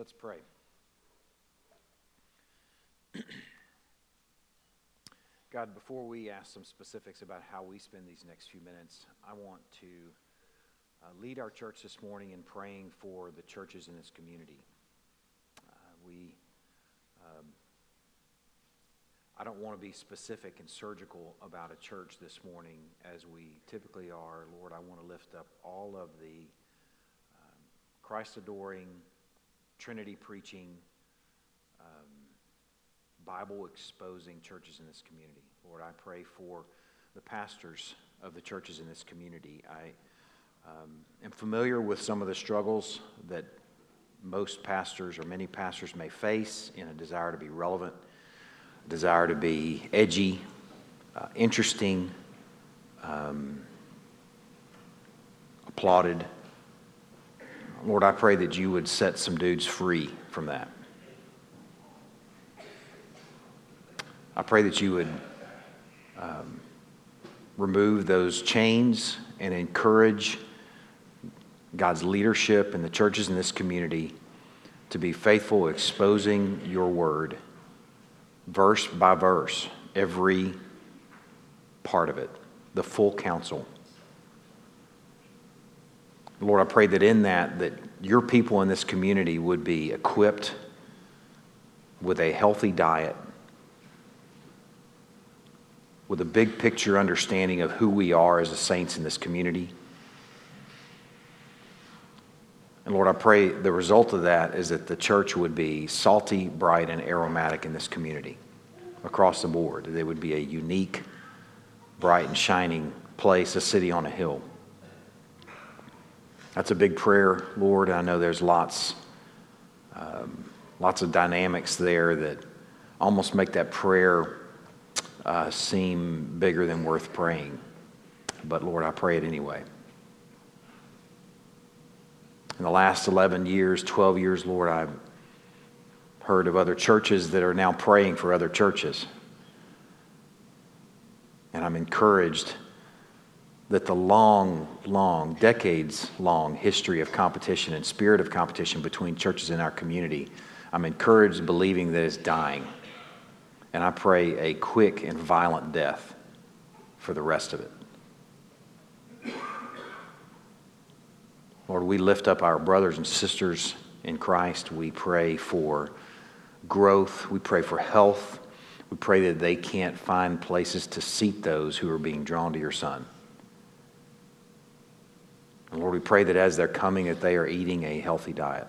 Let's pray. God, before we ask some specifics about how we spend these next few minutes, I want to uh, lead our church this morning in praying for the churches in this community. Uh, we, um, I don't want to be specific and surgical about a church this morning as we typically are. Lord, I want to lift up all of the um, Christ adoring, Trinity preaching, um, Bible exposing churches in this community. Lord, I pray for the pastors of the churches in this community. I um, am familiar with some of the struggles that most pastors or many pastors may face in a desire to be relevant, desire to be edgy, uh, interesting, um, applauded. Lord, I pray that you would set some dudes free from that. I pray that you would um, remove those chains and encourage God's leadership and the churches in this community to be faithful, exposing your word, verse by verse, every part of it, the full counsel. Lord, I pray that in that, that your people in this community would be equipped with a healthy diet, with a big picture understanding of who we are as the saints in this community. And Lord, I pray the result of that is that the church would be salty, bright, and aromatic in this community across the board. They would be a unique, bright, and shining place, a city on a hill. That's a big prayer, Lord. I know there's lots, um, lots of dynamics there that almost make that prayer uh, seem bigger than worth praying. But Lord, I pray it anyway. In the last 11 years, 12 years, Lord, I've heard of other churches that are now praying for other churches. And I'm encouraged that the long, long, decades long history of competition and spirit of competition between churches in our community, I'm encouraged believing that it's dying. And I pray a quick and violent death for the rest of it. Lord, we lift up our brothers and sisters in Christ. We pray for growth. We pray for health. We pray that they can't find places to seat those who are being drawn to your Son. And Lord, we pray that as they're coming, that they are eating a healthy diet.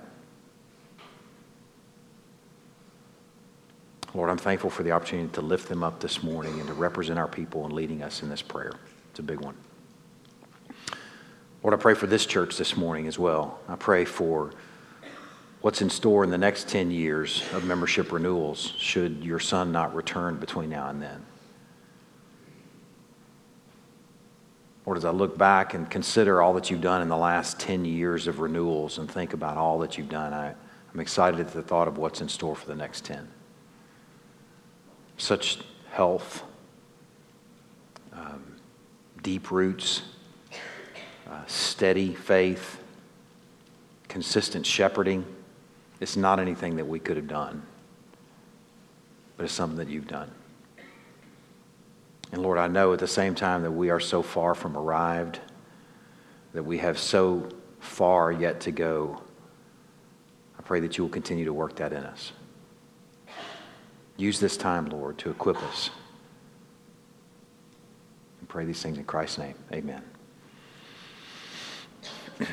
Lord, I'm thankful for the opportunity to lift them up this morning and to represent our people in leading us in this prayer. It's a big one. Lord, I pray for this church this morning as well. I pray for what's in store in the next 10 years of membership renewals should your son not return between now and then. Lord, as I look back and consider all that you've done in the last 10 years of renewals and think about all that you've done, I, I'm excited at the thought of what's in store for the next 10. Such health, um, deep roots, uh, steady faith, consistent shepherding. It's not anything that we could have done, but it's something that you've done. And Lord, I know at the same time that we are so far from arrived, that we have so far yet to go. I pray that you will continue to work that in us. Use this time, Lord, to equip us. And pray these things in Christ's name. Amen.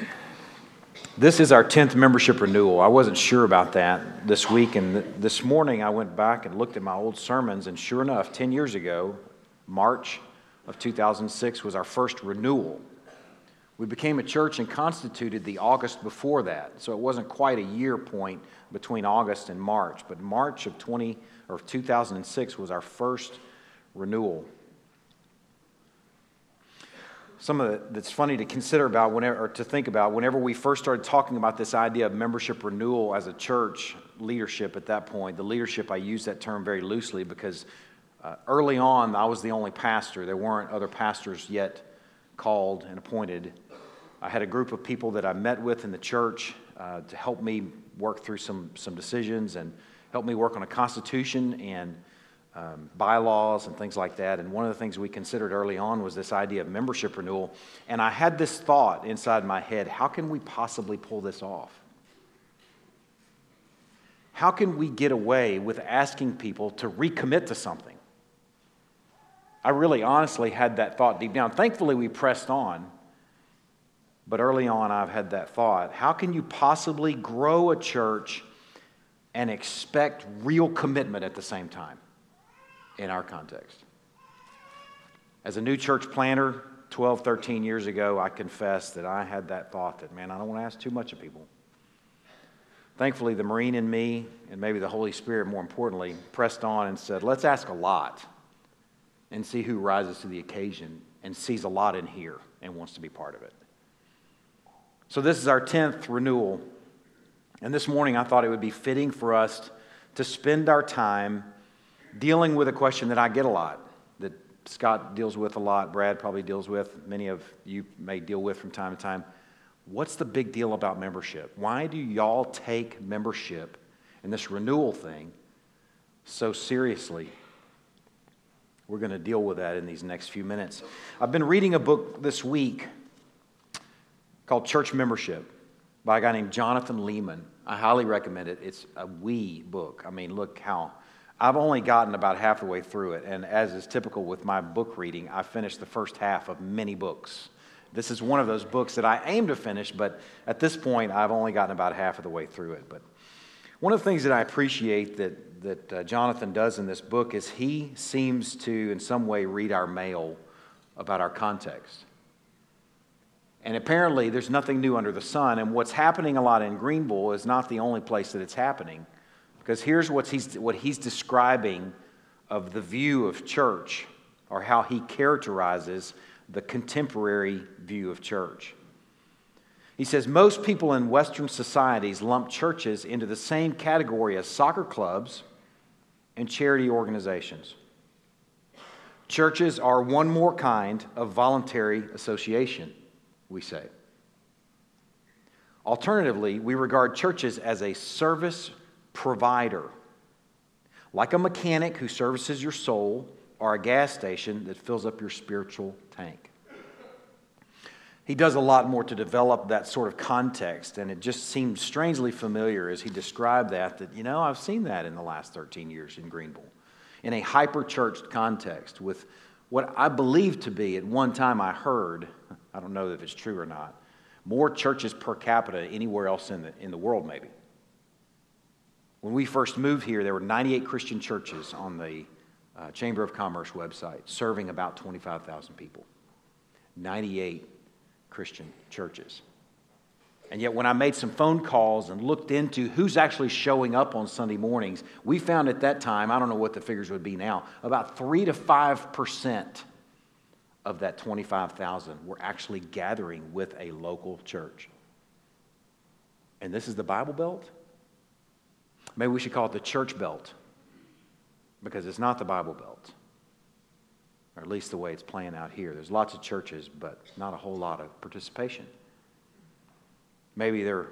This is our 10th membership renewal. I wasn't sure about that this week, and this morning I went back and looked at my old sermons, and sure enough, 10 years ago, March of 2006 was our first renewal. We became a church and constituted the August before that, so it wasn't quite a year point between August and March, but March of 20 or 2006 was our first renewal. Some of the, that's funny to consider about whenever, or to think about whenever we first started talking about this idea of membership renewal as a church leadership at that point. The leadership, I use that term very loosely because uh, early on, I was the only pastor. There weren't other pastors yet called and appointed. I had a group of people that I met with in the church uh, to help me work through some, some decisions and help me work on a constitution and um, bylaws and things like that. And one of the things we considered early on was this idea of membership renewal. And I had this thought inside my head how can we possibly pull this off? How can we get away with asking people to recommit to something? I really honestly had that thought deep down. Thankfully, we pressed on. But early on, I've had that thought. How can you possibly grow a church and expect real commitment at the same time in our context? As a new church planter 12, 13 years ago, I confess that I had that thought that, man, I don't want to ask too much of people. Thankfully, the Marine in me, and maybe the Holy Spirit more importantly, pressed on and said, let's ask a lot and see who rises to the occasion and sees a lot in here and wants to be part of it. So, this is our 10th renewal. And this morning, I thought it would be fitting for us to spend our time dealing with a question that I get a lot, that Scott deals with a lot, Brad probably deals with, many of you may deal with from time to time. What's the big deal about membership? Why do y'all take membership and this renewal thing so seriously? We're going to deal with that in these next few minutes. I've been reading a book this week called Church Membership by a guy named Jonathan Leeman. I highly recommend it. It's a wee book. I mean, look how. I've only gotten about half the way through it, and as is typical with my book reading, I finished the first half of many books. This is one of those books that I aim to finish, but at this point, I've only gotten about half of the way through it. But one of the things that I appreciate that, that uh, Jonathan does in this book is he seems to, in some way, read our mail about our context. And apparently, there's nothing new under the sun. And what's happening a lot in Greenville is not the only place that it's happening. Because here's what he's, what he's describing of the view of church, or how he characterizes the contemporary view of church. He says most people in Western societies lump churches into the same category as soccer clubs and charity organizations. Churches are one more kind of voluntary association, we say. Alternatively, we regard churches as a service provider, like a mechanic who services your soul or a gas station that fills up your spiritual tank. He does a lot more to develop that sort of context, and it just seemed strangely familiar as he described that. That, you know, I've seen that in the last 13 years in Greenville in a hyper churched context with what I believe to be, at one time I heard, I don't know if it's true or not, more churches per capita anywhere else in the, in the world, maybe. When we first moved here, there were 98 Christian churches on the uh, Chamber of Commerce website, serving about 25,000 people. 98 Christian churches. And yet, when I made some phone calls and looked into who's actually showing up on Sunday mornings, we found at that time, I don't know what the figures would be now, about 3 to 5% of that 25,000 were actually gathering with a local church. And this is the Bible Belt? Maybe we should call it the church belt because it's not the Bible Belt, or at least the way it's playing out here. There's lots of churches, but not a whole lot of participation. Maybe they're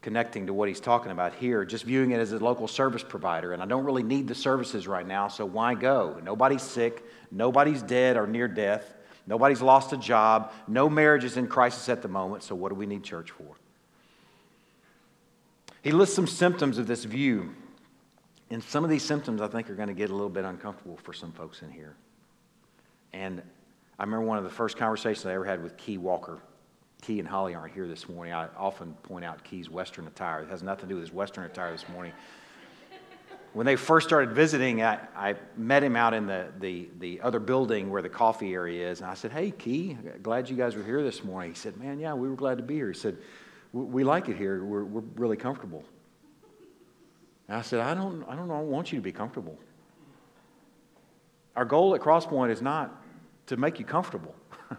connecting to what he's talking about here, just viewing it as a local service provider. And I don't really need the services right now, so why go? Nobody's sick, nobody's dead or near death, nobody's lost a job, no marriage is in crisis at the moment, so what do we need church for? He lists some symptoms of this view and some of these symptoms, I think, are going to get a little bit uncomfortable for some folks in here. And I remember one of the first conversations I ever had with Key Walker. Key and Holly aren't here this morning. I often point out Key's Western attire. It has nothing to do with his Western attire this morning. when they first started visiting, I, I met him out in the, the, the other building where the coffee area is. And I said, Hey, Key, glad you guys were here this morning. He said, Man, yeah, we were glad to be here. He said, We like it here. We're, we're really comfortable. And I said, I don't, I don't want you to be comfortable. Our goal at Crosspoint is not to make you comfortable.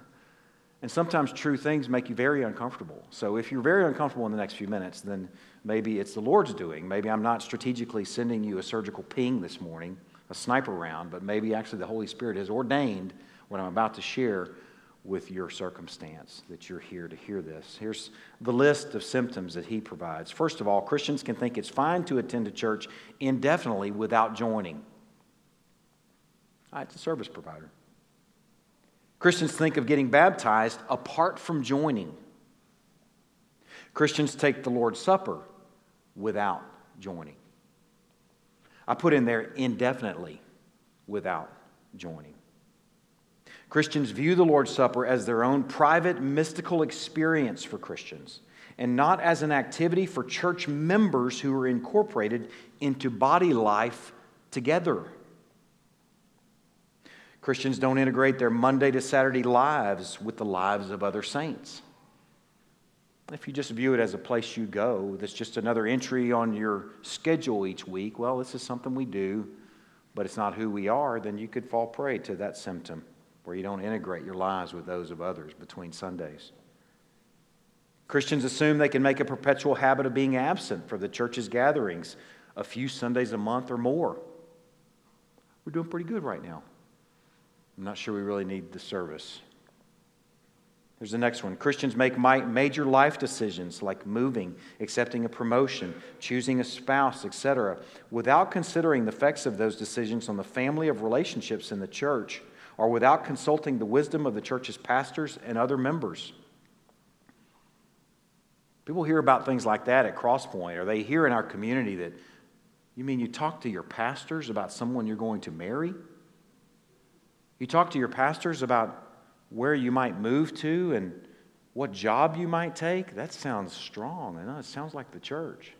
and sometimes true things make you very uncomfortable. So if you're very uncomfortable in the next few minutes, then maybe it's the Lord's doing. Maybe I'm not strategically sending you a surgical ping this morning, a sniper round, but maybe actually the Holy Spirit has ordained what I'm about to share with your circumstance that you're here to hear this. Here's the list of symptoms that he provides. First of all, Christians can think it's fine to attend a church indefinitely without joining. Ah, it's a service provider. Christians think of getting baptized apart from joining. Christians take the Lord's Supper without joining. I put in there indefinitely without joining. Christians view the Lord's Supper as their own private mystical experience for Christians and not as an activity for church members who are incorporated into body life together. Christians don't integrate their Monday to Saturday lives with the lives of other saints. If you just view it as a place you go, that's just another entry on your schedule each week, well, this is something we do, but it's not who we are, then you could fall prey to that symptom where you don't integrate your lives with those of others between Sundays. Christians assume they can make a perpetual habit of being absent from the church's gatherings a few Sundays a month or more. We're doing pretty good right now. I'm not sure we really need the service. Here's the next one Christians make major life decisions like moving, accepting a promotion, choosing a spouse, etc., without considering the effects of those decisions on the family of relationships in the church or without consulting the wisdom of the church's pastors and other members. People hear about things like that at Crosspoint, or they hear in our community that, you mean you talk to your pastors about someone you're going to marry? You talk to your pastors about where you might move to and what job you might take, that sounds strong. I it sounds like the church.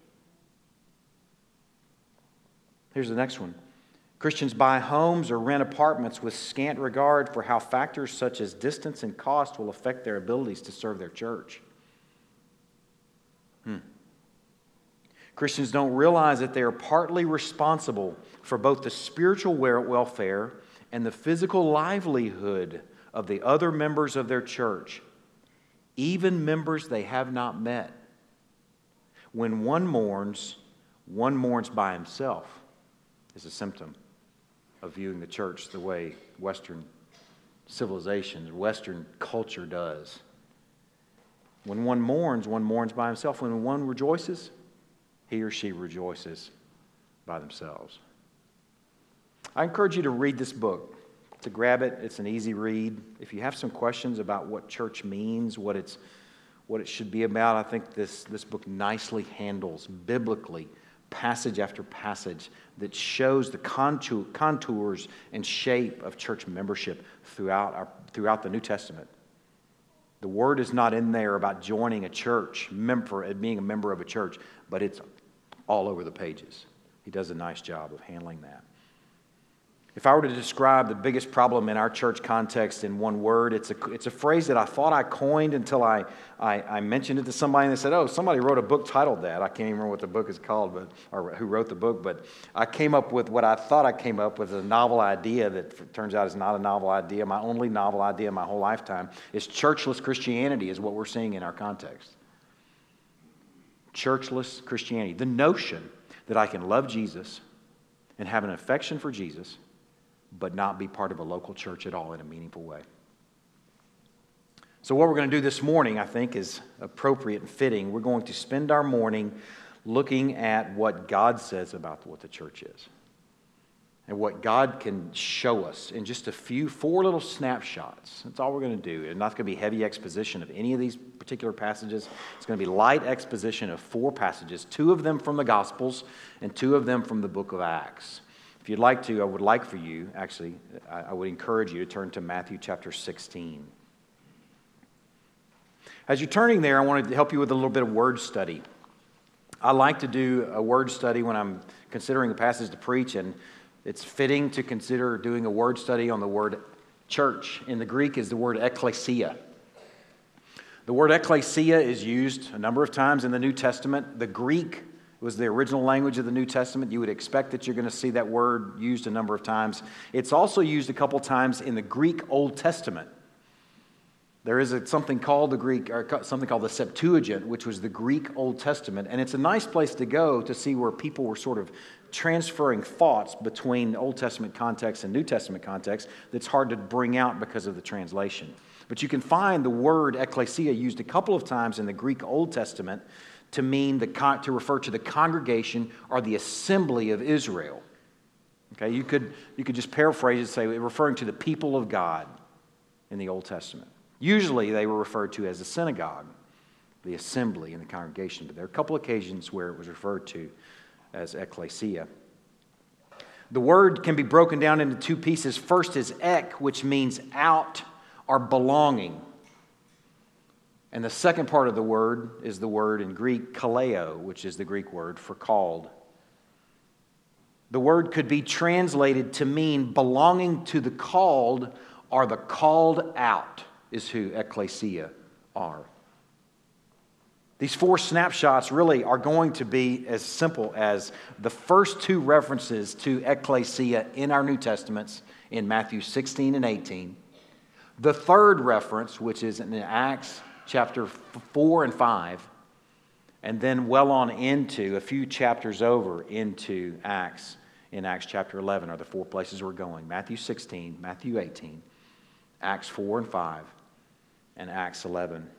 Here's the next one Christians buy homes or rent apartments with scant regard for how factors such as distance and cost will affect their abilities to serve their church. Hmm. Christians don't realize that they are partly responsible for both the spiritual welfare and the physical livelihood of the other members of their church, even members they have not met. When one mourns, one mourns by himself, is a symptom of viewing the church the way Western civilization, Western culture does. When one mourns, one mourns by himself. When one rejoices, he or she rejoices by themselves. I encourage you to read this book to grab it. It's an easy read. If you have some questions about what church means, what it's what it should be about, I think this, this book nicely handles biblically passage after passage that shows the contour, contours and shape of church membership throughout, our, throughout the New Testament. The word is not in there about joining a church, member, being a member of a church, but it's all over the pages. He does a nice job of handling that. If I were to describe the biggest problem in our church context in one word, it's a, it's a phrase that I thought I coined until I, I, I, mentioned it to somebody and they said, Oh, somebody wrote a book titled that. I can't even remember what the book is called, but, or who wrote the book, but I came up with what I thought I came up with a novel idea that turns out is not a novel idea. My only novel idea in my whole lifetime is churchless Christianity, is what we're seeing in our context. Churchless Christianity. The notion that I can love Jesus and have an affection for Jesus but not be part of a local church at all in a meaningful way. So, what we're going to do this morning, I think, is appropriate and fitting. We're going to spend our morning looking at what God says about what the church is and what God can show us in just a few, four little snapshots. That's all we're going to do. It's not going to be heavy exposition of any of these particular passages. It's going to be light exposition of four passages, two of them from the Gospels and two of them from the book of Acts. If you'd like to, I would like for you, actually, I would encourage you to turn to Matthew chapter 16. As you're turning there, I wanted to help you with a little bit of word study. I like to do a word study when I'm considering a passage to preach, and it's fitting to consider doing a word study on the word church. In the Greek is the word ecclesia. The word ecclesia is used a number of times in the New Testament. The Greek was the original language of the New Testament. You would expect that you're going to see that word used a number of times. It's also used a couple times in the Greek Old Testament. there is a, something called the Greek, or something called the Septuagint, which was the Greek Old Testament. And it's a nice place to go to see where people were sort of transferring thoughts between Old Testament context and New Testament context that's hard to bring out because of the translation. But you can find the word ecclesia used a couple of times in the Greek Old Testament to mean the, to refer to the congregation or the assembly of Israel. Okay, you could, you could just paraphrase it, say, referring to the people of God in the Old Testament. Usually they were referred to as the synagogue, the assembly in the congregation, but there are a couple occasions where it was referred to as ecclesia. The word can be broken down into two pieces. First is ek, which means out or belonging. And the second part of the word is the word in Greek, kaleo, which is the Greek word for called. The word could be translated to mean belonging to the called or the called out, is who ecclesia are. These four snapshots really are going to be as simple as the first two references to ecclesia in our New Testaments in Matthew 16 and 18. The third reference, which is in Acts chapter 4 and 5, and then well on into a few chapters over into Acts in Acts chapter 11 are the four places we're going Matthew 16, Matthew 18, Acts 4 and 5, and Acts 11.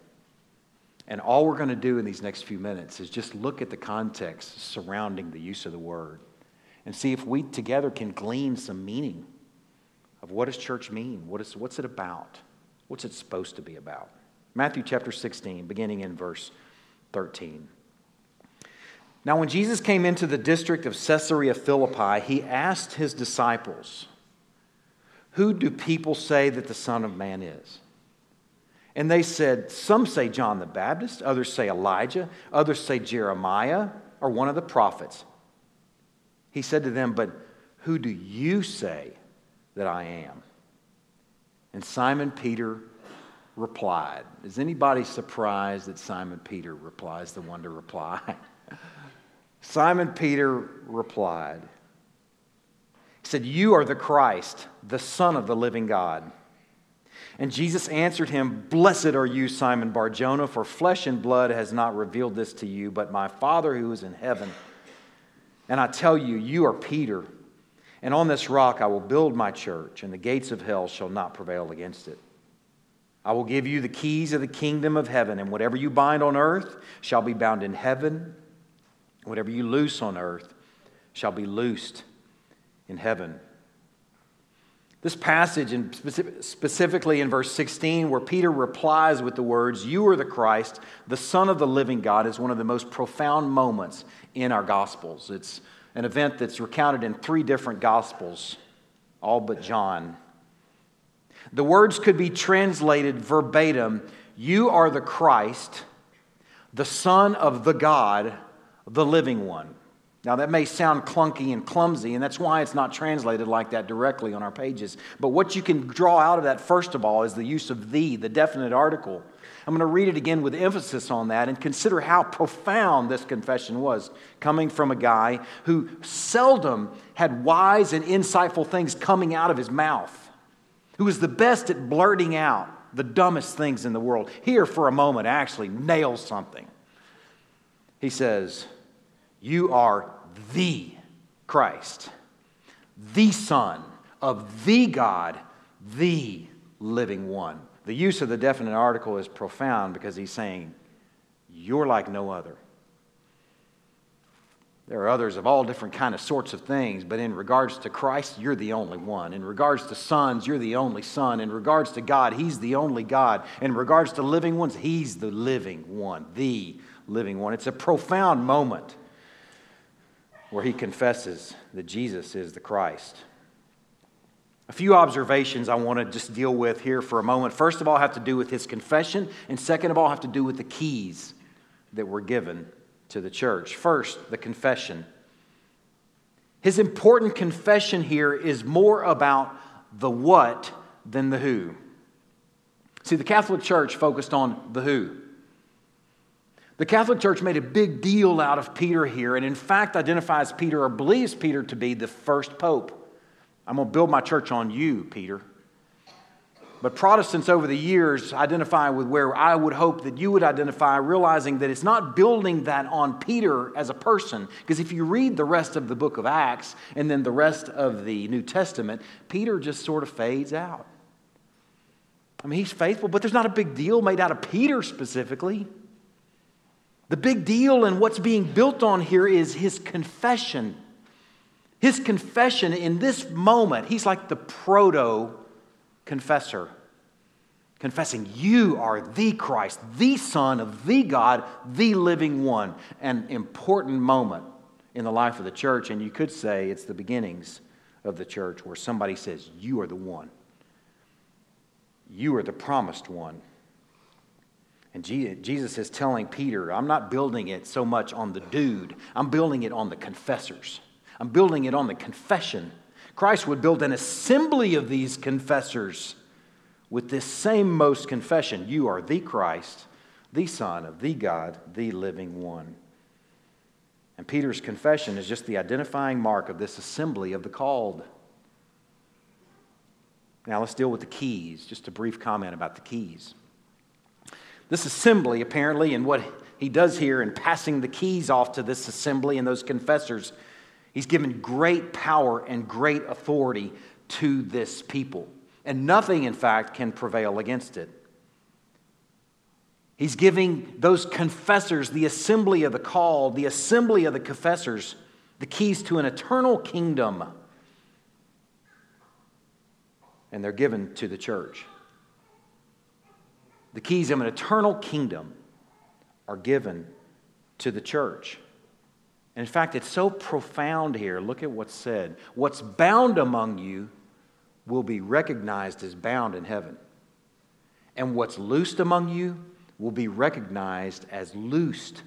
And all we're going to do in these next few minutes is just look at the context surrounding the use of the word and see if we together can glean some meaning of what does church mean? What is, what's it about? What's it supposed to be about? Matthew chapter 16, beginning in verse 13. Now, when Jesus came into the district of Caesarea Philippi, he asked his disciples, Who do people say that the Son of Man is? And they said, Some say John the Baptist, others say Elijah, others say Jeremiah or one of the prophets. He said to them, But who do you say that I am? And Simon Peter replied. Is anybody surprised that Simon Peter replies the one to reply? Simon Peter replied. He said, You are the Christ, the Son of the living God. And Jesus answered him, Blessed are you, Simon Barjona, for flesh and blood has not revealed this to you, but my Father who is in heaven. And I tell you, you are Peter, and on this rock I will build my church, and the gates of hell shall not prevail against it. I will give you the keys of the kingdom of heaven, and whatever you bind on earth shall be bound in heaven, whatever you loose on earth shall be loosed in heaven. This passage, and specifically in verse 16, where Peter replies with the words, You are the Christ, the Son of the living God, is one of the most profound moments in our Gospels. It's an event that's recounted in three different Gospels, all but John. The words could be translated verbatim You are the Christ, the Son of the God, the living one. Now, that may sound clunky and clumsy, and that's why it's not translated like that directly on our pages. But what you can draw out of that, first of all, is the use of the, the definite article. I'm going to read it again with emphasis on that and consider how profound this confession was, coming from a guy who seldom had wise and insightful things coming out of his mouth, who was the best at blurting out the dumbest things in the world. Here, for a moment, actually nails something. He says, you are the Christ, the Son of the God, the living one. The use of the definite article is profound because he's saying, You're like no other. There are others of all different kind of sorts of things, but in regards to Christ, you're the only one. In regards to sons, you're the only son. In regards to God, He's the only God. In regards to living ones, He's the living one, the living one. It's a profound moment where he confesses that Jesus is the Christ. A few observations I want to just deal with here for a moment. First of all, have to do with his confession, and second of all, have to do with the keys that were given to the church. First, the confession. His important confession here is more about the what than the who. See, the Catholic Church focused on the who. The Catholic Church made a big deal out of Peter here, and in fact identifies Peter or believes Peter to be the first pope. I'm going to build my church on you, Peter. But Protestants over the years identify with where I would hope that you would identify, realizing that it's not building that on Peter as a person. Because if you read the rest of the book of Acts and then the rest of the New Testament, Peter just sort of fades out. I mean, he's faithful, but there's not a big deal made out of Peter specifically. The big deal and what's being built on here is his confession. His confession in this moment, he's like the proto confessor, confessing, You are the Christ, the Son of the God, the living one. An important moment in the life of the church, and you could say it's the beginnings of the church where somebody says, You are the one. You are the promised one. And Jesus is telling Peter, I'm not building it so much on the dude, I'm building it on the confessors. I'm building it on the confession Christ would build an assembly of these confessors with this same most confession You are the Christ, the Son of the God, the living one. And Peter's confession is just the identifying mark of this assembly of the called. Now let's deal with the keys. Just a brief comment about the keys. This assembly, apparently, and what he does here in passing the keys off to this assembly and those confessors He's given great power and great authority to this people. And nothing, in fact, can prevail against it. He's giving those confessors, the assembly of the called, the assembly of the confessors, the keys to an eternal kingdom. And they're given to the church. The keys of an eternal kingdom are given to the church. And in fact, it's so profound here. Look at what's said. What's bound among you will be recognized as bound in heaven. And what's loosed among you will be recognized as loosed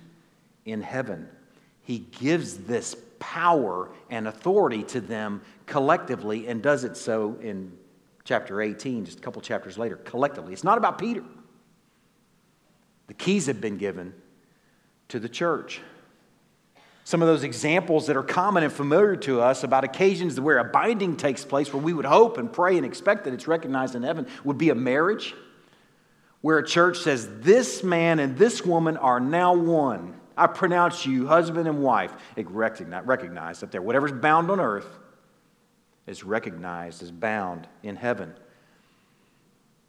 in heaven. He gives this power and authority to them collectively and does it so in chapter 18, just a couple chapters later, collectively. It's not about Peter. The keys have been given to the church. Some of those examples that are common and familiar to us about occasions where a binding takes place, where we would hope and pray and expect that it's recognized in heaven, would be a marriage, where a church says, This man and this woman are now one. I pronounce you husband and wife. Recognized up there. Whatever's bound on earth is recognized as bound in heaven.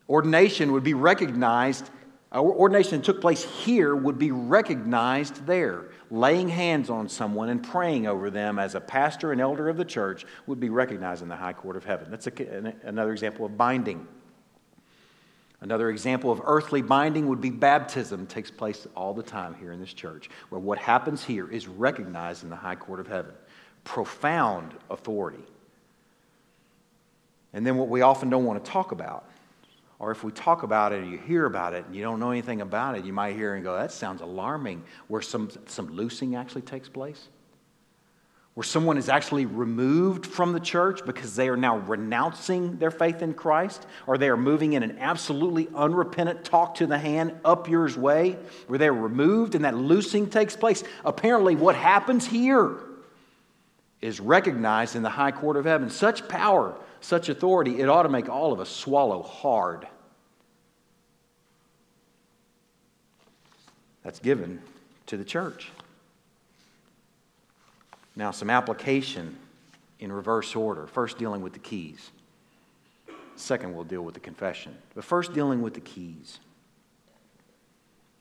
Ordination would be recognized, ordination that took place here would be recognized there laying hands on someone and praying over them as a pastor and elder of the church would be recognized in the high court of heaven. That's a, another example of binding. Another example of earthly binding would be baptism. It takes place all the time here in this church, where what happens here is recognized in the high court of heaven. Profound authority. And then what we often don't want to talk about or if we talk about it or you hear about it and you don't know anything about it, you might hear and go, that sounds alarming, where some, some loosing actually takes place. Where someone is actually removed from the church because they are now renouncing their faith in Christ, or they are moving in an absolutely unrepentant talk to the hand up yours way, where they're removed and that loosing takes place. Apparently, what happens here is recognized in the high court of heaven. Such power, such authority, it ought to make all of us swallow hard. That's given to the church. Now, some application in reverse order. First, dealing with the keys. Second, we'll deal with the confession. But first, dealing with the keys.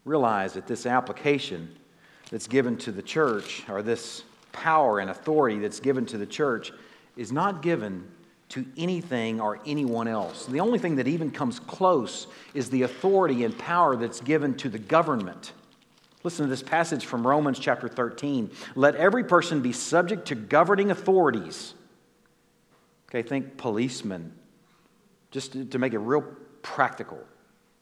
Realize that this application that's given to the church, or this power and authority that's given to the church, is not given to anything or anyone else. The only thing that even comes close is the authority and power that's given to the government. Listen to this passage from Romans chapter 13. Let every person be subject to governing authorities. Okay, think policemen. Just to, to make it real practical.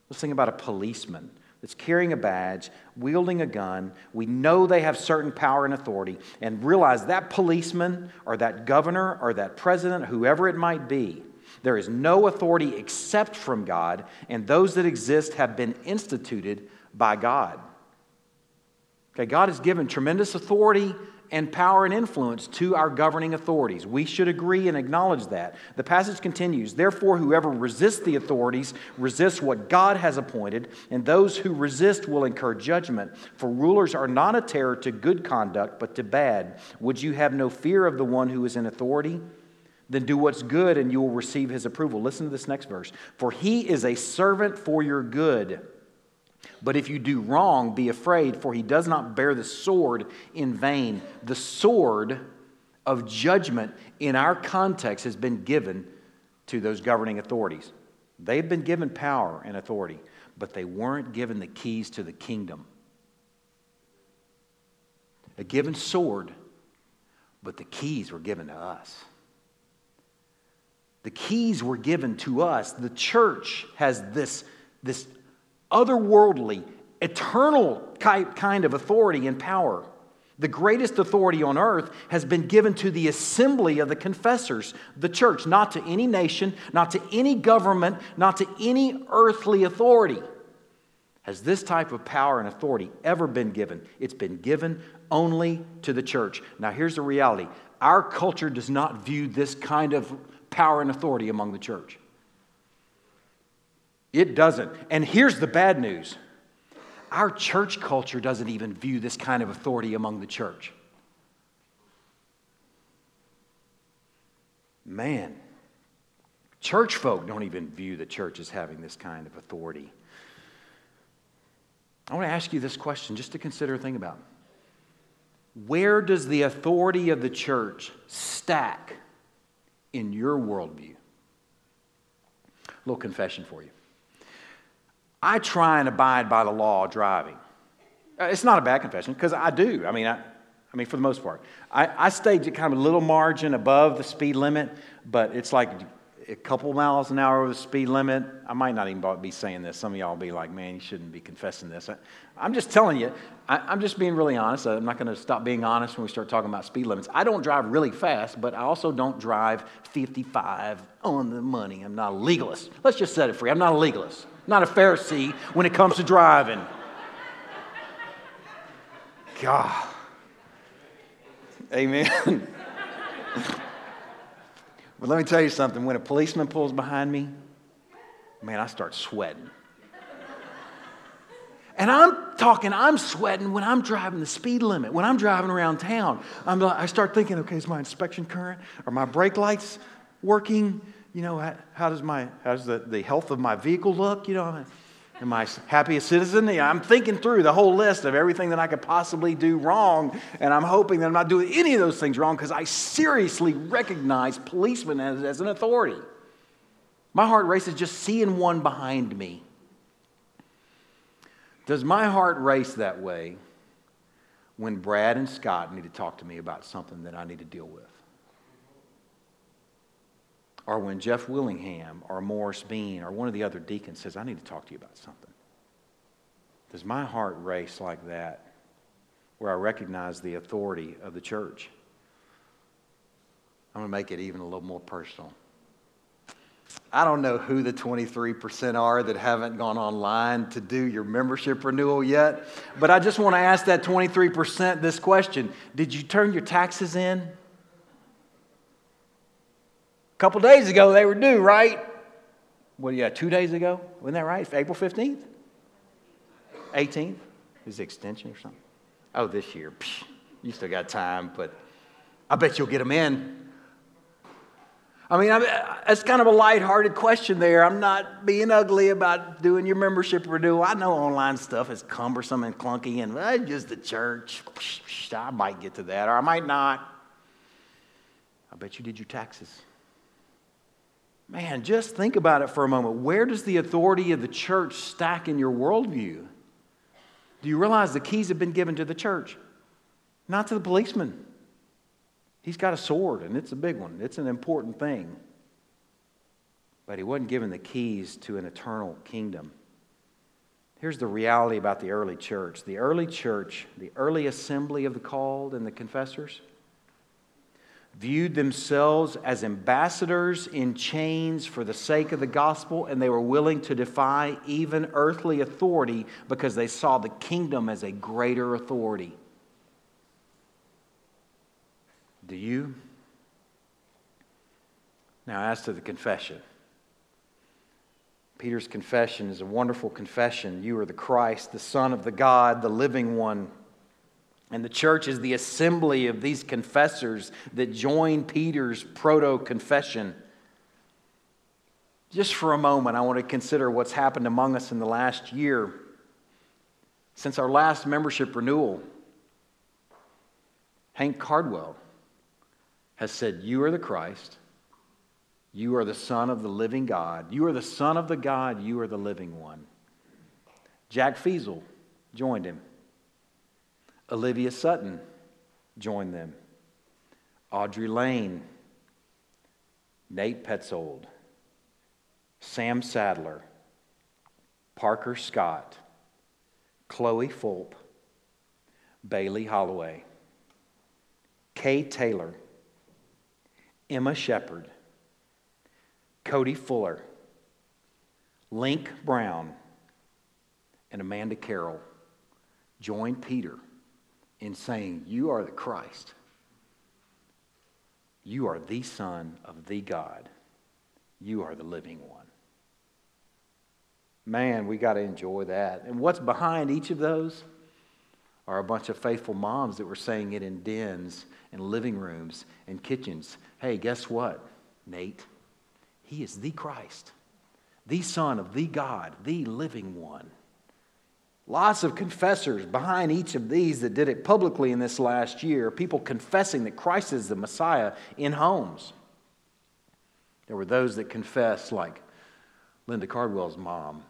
Let's think about a policeman that's carrying a badge, wielding a gun. We know they have certain power and authority, and realize that policeman or that governor or that president, whoever it might be, there is no authority except from God, and those that exist have been instituted by God. Okay, God has given tremendous authority and power and influence to our governing authorities. We should agree and acknowledge that. The passage continues Therefore, whoever resists the authorities resists what God has appointed, and those who resist will incur judgment. For rulers are not a terror to good conduct, but to bad. Would you have no fear of the one who is in authority? Then do what's good, and you will receive his approval. Listen to this next verse. For he is a servant for your good. But if you do wrong, be afraid, for he does not bear the sword in vain. The sword of judgment in our context has been given to those governing authorities. They've been given power and authority, but they weren't given the keys to the kingdom. A given sword, but the keys were given to us. The keys were given to us. The church has this, this otherworldly, eternal kind of authority and power. The greatest authority on earth has been given to the assembly of the confessors, the church, not to any nation, not to any government, not to any earthly authority. Has this type of power and authority ever been given? It's been given only to the church. Now, here's the reality our culture does not view this kind of power and authority among the church. It doesn't. And here's the bad news our church culture doesn't even view this kind of authority among the church. Man, church folk don't even view the church as having this kind of authority. I want to ask you this question just to consider a thing about. Where does the authority of the church stack in your worldview? A little confession for you. I try and abide by the law driving. Uh, it's not a bad confession because I do. I mean, I, I mean, for the most part, I, I stay kind of a little margin above the speed limit, but it's like a couple miles an hour over the speed limit. I might not even be saying this. Some of y'all will be like, man, you shouldn't be confessing this. I, am just telling you, I, am just being really honest. I'm not going to stop being honest when we start talking about speed limits. I don't drive really fast, but I also don't drive 55 on the money. I'm not a legalist. Let's just set it free. I'm not a legalist not a Pharisee when it comes to driving. God. Amen. but let me tell you something. When a policeman pulls behind me, man, I start sweating. And I'm talking, I'm sweating when I'm driving the speed limit, when I'm driving around town. I'm, I start thinking, okay, is my inspection current? Are my brake lights working? You know, how, does my, how does the, the health of my vehicle look? You know, am I happy a citizen? I'm thinking through the whole list of everything that I could possibly do wrong, and I'm hoping that I'm not doing any of those things wrong because I seriously recognize policemen as, as an authority. My heart races just seeing one behind me. Does my heart race that way when Brad and Scott need to talk to me about something that I need to deal with? Or when Jeff Willingham or Morris Bean or one of the other deacons says, I need to talk to you about something? Does my heart race like that where I recognize the authority of the church? I'm going to make it even a little more personal. I don't know who the 23% are that haven't gone online to do your membership renewal yet, but I just want to ask that 23% this question Did you turn your taxes in? Couple days ago, they were due, right? What, yeah, two days ago? Wasn't that right? April 15th? 18th? Is the extension or something? Oh, this year. Psh, you still got time, but I bet you'll get them in. I mean, it's kind of a lighthearted question there. I'm not being ugly about doing your membership renewal. I know online stuff is cumbersome and clunky, and just the church. I might get to that, or I might not. I bet you did your taxes. Man, just think about it for a moment. Where does the authority of the church stack in your worldview? Do you realize the keys have been given to the church, not to the policeman? He's got a sword, and it's a big one, it's an important thing. But he wasn't given the keys to an eternal kingdom. Here's the reality about the early church the early church, the early assembly of the called and the confessors, viewed themselves as ambassadors in chains for the sake of the gospel, and they were willing to defy even earthly authority because they saw the kingdom as a greater authority. Do you? Now, as to the confession, Peter's confession is a wonderful confession. You are the Christ, the Son of the God, the living one. And the church is the assembly of these confessors that join Peter's proto confession. Just for a moment, I want to consider what's happened among us in the last year since our last membership renewal. Hank Cardwell has said, You are the Christ. You are the Son of the living God. You are the Son of the God. You are the living one. Jack Feasel joined him. Olivia Sutton joined them. Audrey Lane, Nate Petzold, Sam Sadler, Parker Scott, Chloe Fulp, Bailey Holloway, Kay Taylor, Emma Shepard, Cody Fuller, Link Brown, and Amanda Carroll joined Peter in saying, You are the Christ. You are the Son of the God. You are the living one. Man, we got to enjoy that. And what's behind each of those are a bunch of faithful moms that were saying it in dens and living rooms and kitchens. Hey, guess what, Nate? He is the Christ, the Son of the God, the living one. Lots of confessors behind each of these that did it publicly in this last year, people confessing that Christ is the Messiah in homes. There were those that confessed, like Linda Cardwell's mom,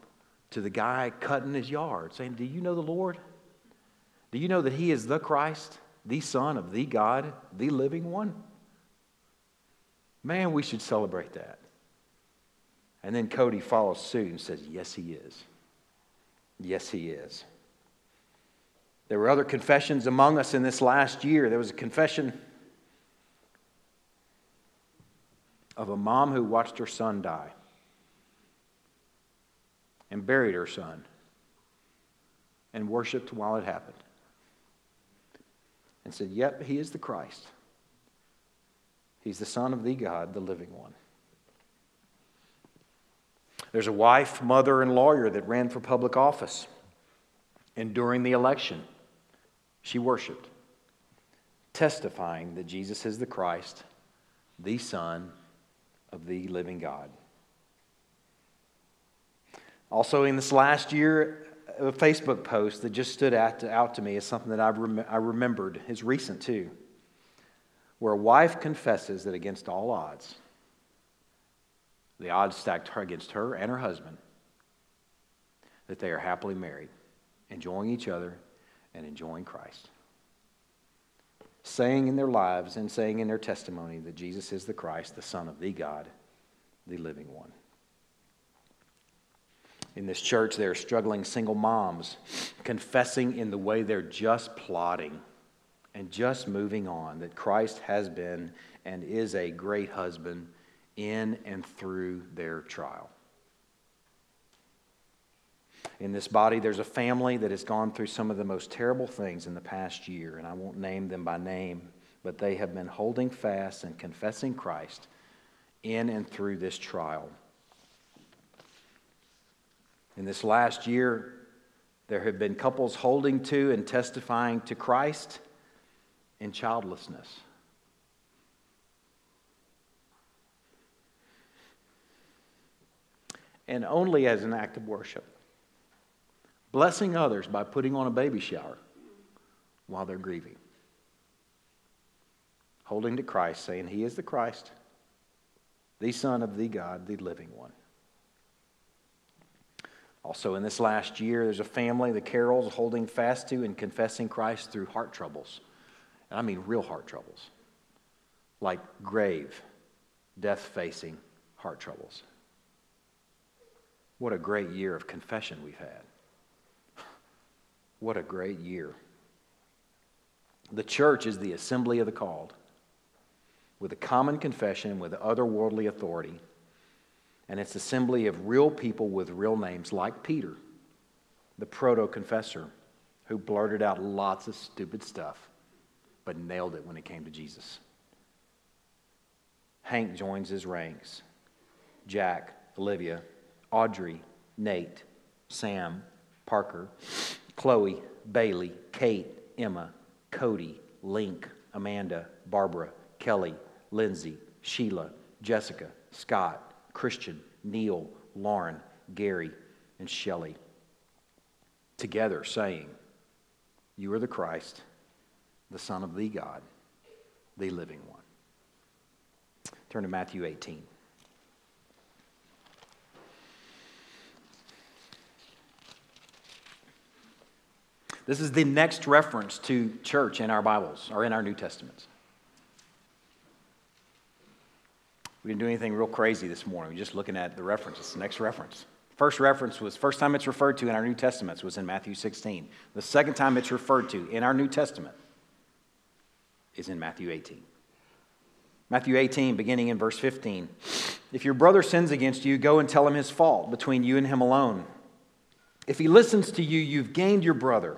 to the guy cutting his yard, saying, Do you know the Lord? Do you know that He is the Christ, the Son of the God, the living one? Man, we should celebrate that. And then Cody follows suit and says, Yes, He is. Yes, He is. There were other confessions among us in this last year. There was a confession of a mom who watched her son die and buried her son and worshiped while it happened and said, Yep, he is the Christ. He's the Son of the God, the living one. There's a wife, mother, and lawyer that ran for public office. And during the election, she worshiped, testifying that Jesus is the Christ, the Son of the living God. Also, in this last year, a Facebook post that just stood out to, out to me is something that I, rem- I remembered, is recent too, where a wife confesses that against all odds, the odds stacked against her and her husband, that they are happily married, enjoying each other and enjoying Christ. Saying in their lives and saying in their testimony that Jesus is the Christ, the Son of the God, the living one. In this church, there are struggling single moms confessing in the way they're just plotting and just moving on that Christ has been and is a great husband in and through their trial. In this body, there's a family that has gone through some of the most terrible things in the past year, and I won't name them by name, but they have been holding fast and confessing Christ in and through this trial. In this last year, there have been couples holding to and testifying to Christ in childlessness. And only as an act of worship. Blessing others by putting on a baby shower while they're grieving. Holding to Christ, saying, He is the Christ, the Son of the God, the living one. Also, in this last year, there's a family, the Carrolls, holding fast to and confessing Christ through heart troubles. And I mean real heart troubles, like grave, death facing heart troubles. What a great year of confession we've had. What a great year. The church is the assembly of the called, with a common confession with otherworldly authority. And it's assembly of real people with real names, like Peter, the proto confessor, who blurted out lots of stupid stuff, but nailed it when it came to Jesus. Hank joins his ranks. Jack, Olivia, Audrey, Nate, Sam, Parker, Chloe, Bailey, Kate, Emma, Cody, Link, Amanda, Barbara, Kelly, Lindsay, Sheila, Jessica, Scott, Christian, Neil, Lauren, Gary, and Shelley. Together saying, You are the Christ, the Son of the God, the living one. Turn to Matthew 18. This is the next reference to church in our Bibles or in our New Testaments. We didn't do anything real crazy this morning. We're just looking at the references, the next reference. First reference was, first time it's referred to in our New Testaments was in Matthew 16. The second time it's referred to in our New Testament is in Matthew 18. Matthew 18, beginning in verse 15. If your brother sins against you, go and tell him his fault between you and him alone. If he listens to you, you've gained your brother.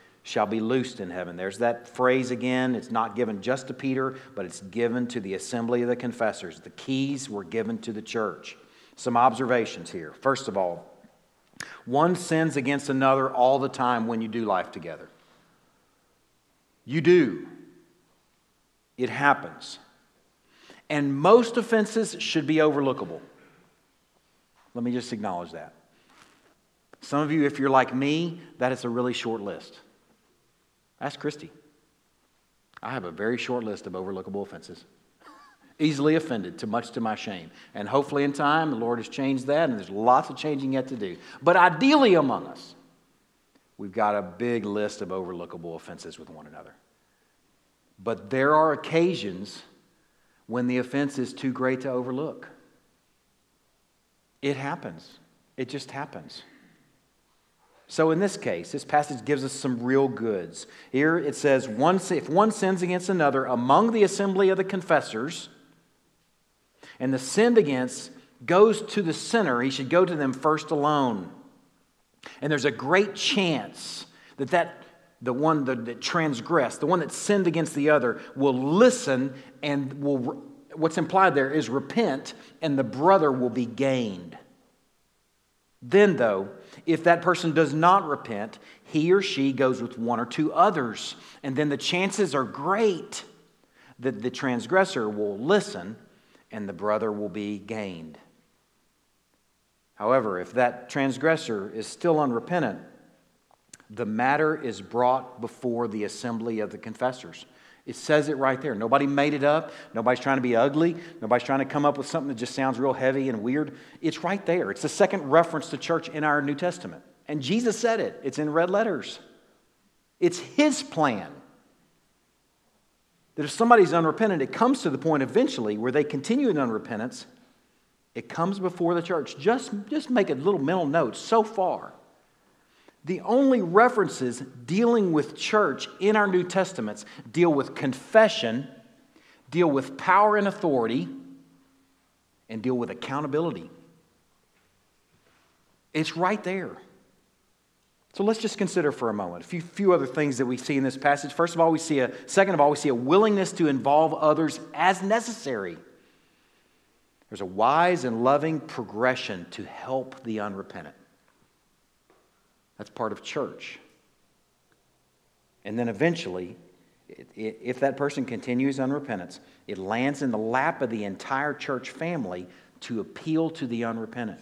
shall be loosed in heaven. There's that phrase again. It's not given just to Peter, but it's given to the assembly of the confessors. The keys were given to the church. Some observations here. First of all, one sins against another all the time when you do life together. You do. It happens. And most offenses should be overlookable. Let me just acknowledge that. Some of you, if you're like me, that is a really short list. Ask Christy. I have a very short list of overlookable offenses. Easily offended, too much to my shame. And hopefully, in time, the Lord has changed that, and there's lots of changing yet to do. But ideally, among us, we've got a big list of overlookable offenses with one another. But there are occasions when the offense is too great to overlook. It happens, it just happens. So in this case, this passage gives us some real goods. Here it says, if one sins against another among the assembly of the confessors, and the sinned against goes to the sinner, he should go to them first alone. And there's a great chance that, that the one that, that transgressed, the one that sinned against the other, will listen and will, what's implied there is repent, and the brother will be gained. Then, though, if that person does not repent, he or she goes with one or two others. And then the chances are great that the transgressor will listen and the brother will be gained. However, if that transgressor is still unrepentant, the matter is brought before the assembly of the confessors. It says it right there. Nobody made it up. Nobody's trying to be ugly. Nobody's trying to come up with something that just sounds real heavy and weird. It's right there. It's the second reference to church in our New Testament. And Jesus said it, it's in red letters. It's His plan that if somebody's unrepentant, it comes to the point eventually where they continue in unrepentance. It comes before the church. Just, just make a little mental note so far. The only references dealing with church in our New Testaments deal with confession, deal with power and authority, and deal with accountability. It's right there. So let's just consider for a moment a few, few other things that we see in this passage. First of all, we see a second of all, we see a willingness to involve others as necessary. There's a wise and loving progression to help the unrepentant. That's part of church. And then eventually, if that person continues unrepentance, it lands in the lap of the entire church family to appeal to the unrepentant.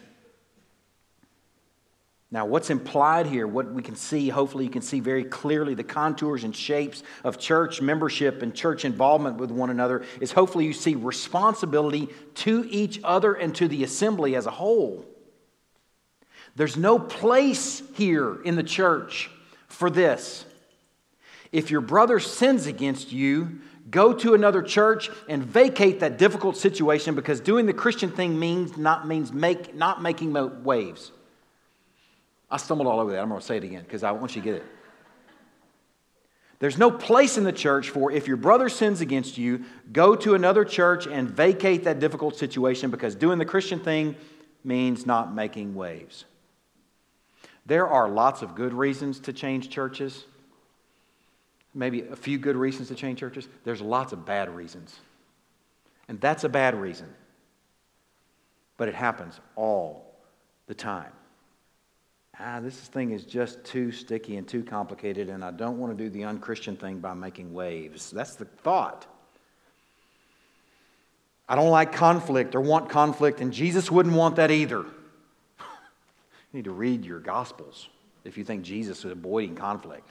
Now, what's implied here, what we can see, hopefully, you can see very clearly the contours and shapes of church membership and church involvement with one another, is hopefully you see responsibility to each other and to the assembly as a whole. There's no place here in the church for this. If your brother sins against you, go to another church and vacate that difficult situation because doing the Christian thing means not means make not making waves. I stumbled all over that. I'm going to say it again because I want you to get it. There's no place in the church for if your brother sins against you, go to another church and vacate that difficult situation because doing the Christian thing means not making waves. There are lots of good reasons to change churches. Maybe a few good reasons to change churches. There's lots of bad reasons. And that's a bad reason. But it happens all the time ah, this thing is just too sticky and too complicated, and I don't want to do the unchristian thing by making waves. That's the thought. I don't like conflict or want conflict, and Jesus wouldn't want that either. You need to read your Gospels if you think Jesus is avoiding conflict.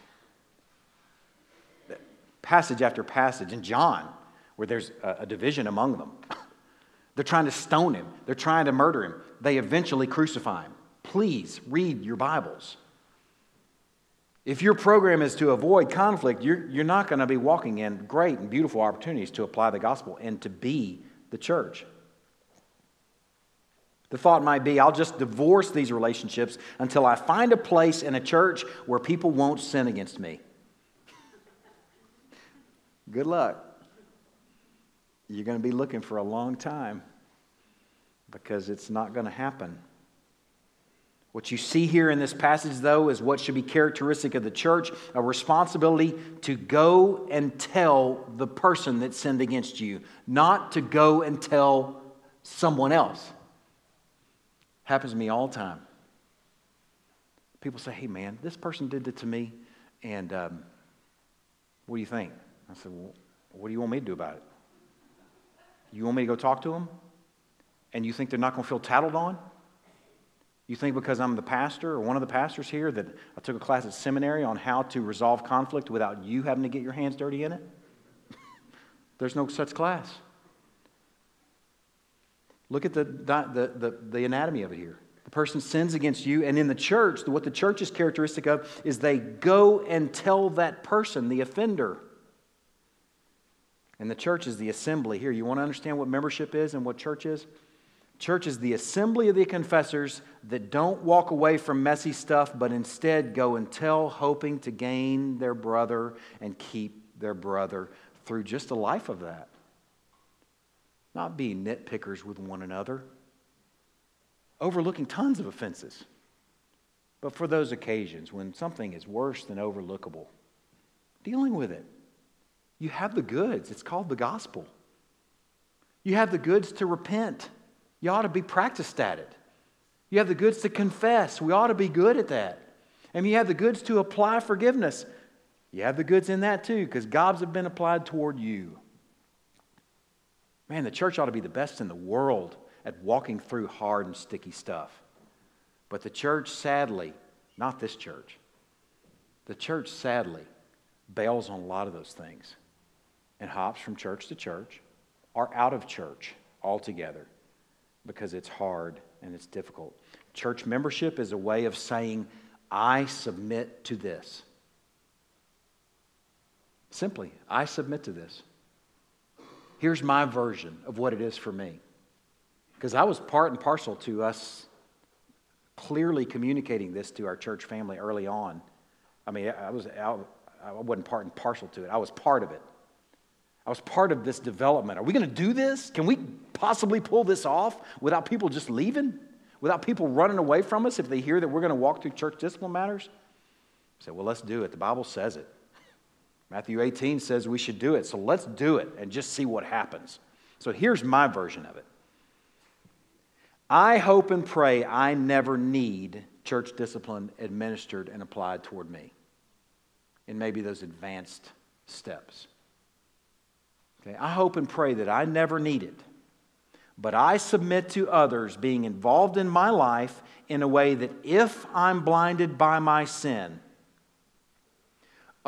Passage after passage in John, where there's a, division among them. They're trying to stone him, they're trying to murder him. They eventually crucify him. Please read your Bibles. If your program is to avoid conflict, you're, you're not going to be walking in great and beautiful opportunities to apply the gospel and to be the church. The thought might be I'll just divorce these relationships until I find a place in a church where people won't sin against me. Good luck. You're going to be looking for a long time because it's not going to happen. What you see here in this passage, though, is what should be characteristic of the church a responsibility to go and tell the person that sinned against you, not to go and tell someone else. Happens to me all the time. People say, hey, man, this person did it to me, and um, what do you think? I said, well, what do you want me to do about it? You want me to go talk to them? And you think they're not going to feel tattled on? You think because I'm the pastor or one of the pastors here that I took a class at seminary on how to resolve conflict without you having to get your hands dirty in it? There's no such class. Look at the, the, the, the, anatomy of it here. The person sins against you, and in the church, what the church is characteristic of is they go and tell that person, the offender. And the church is the assembly. Here, you want to understand what membership is and what church is? Church is the assembly of the confessors that don't walk away from messy stuff, but instead go and tell, hoping to gain their brother and keep their brother through just a life of that. Not being nitpickers with one another, overlooking tons of offenses. But for those occasions when something is worse than overlookable, dealing with it. You have the goods. It's called the gospel. You have the goods to repent. You ought to be practiced at it. You have the goods to confess. We ought to be good at that. And you have the goods to apply forgiveness. You have the goods in that too, because God's have been applied toward you. Man, the church ought to be the best in the world at walking through hard and sticky stuff. But the church, sadly, not this church, the church, sadly, bails on a lot of those things and hops from church to church or out of church altogether because it's hard and it's difficult. Church membership is a way of saying, I submit to this. Simply, I submit to this. Here's my version of what it is for me. Because I was part and parcel to us clearly communicating this to our church family early on. I mean, I, was, I, I wasn't part and parcel to it, I was part of it. I was part of this development. Are we going to do this? Can we possibly pull this off without people just leaving? Without people running away from us if they hear that we're going to walk through church discipline matters? I said, well, let's do it. The Bible says it. Matthew 18 says we should do it. So let's do it and just see what happens. So here's my version of it. I hope and pray I never need church discipline administered and applied toward me in maybe those advanced steps. Okay, I hope and pray that I never need it. But I submit to others being involved in my life in a way that if I'm blinded by my sin,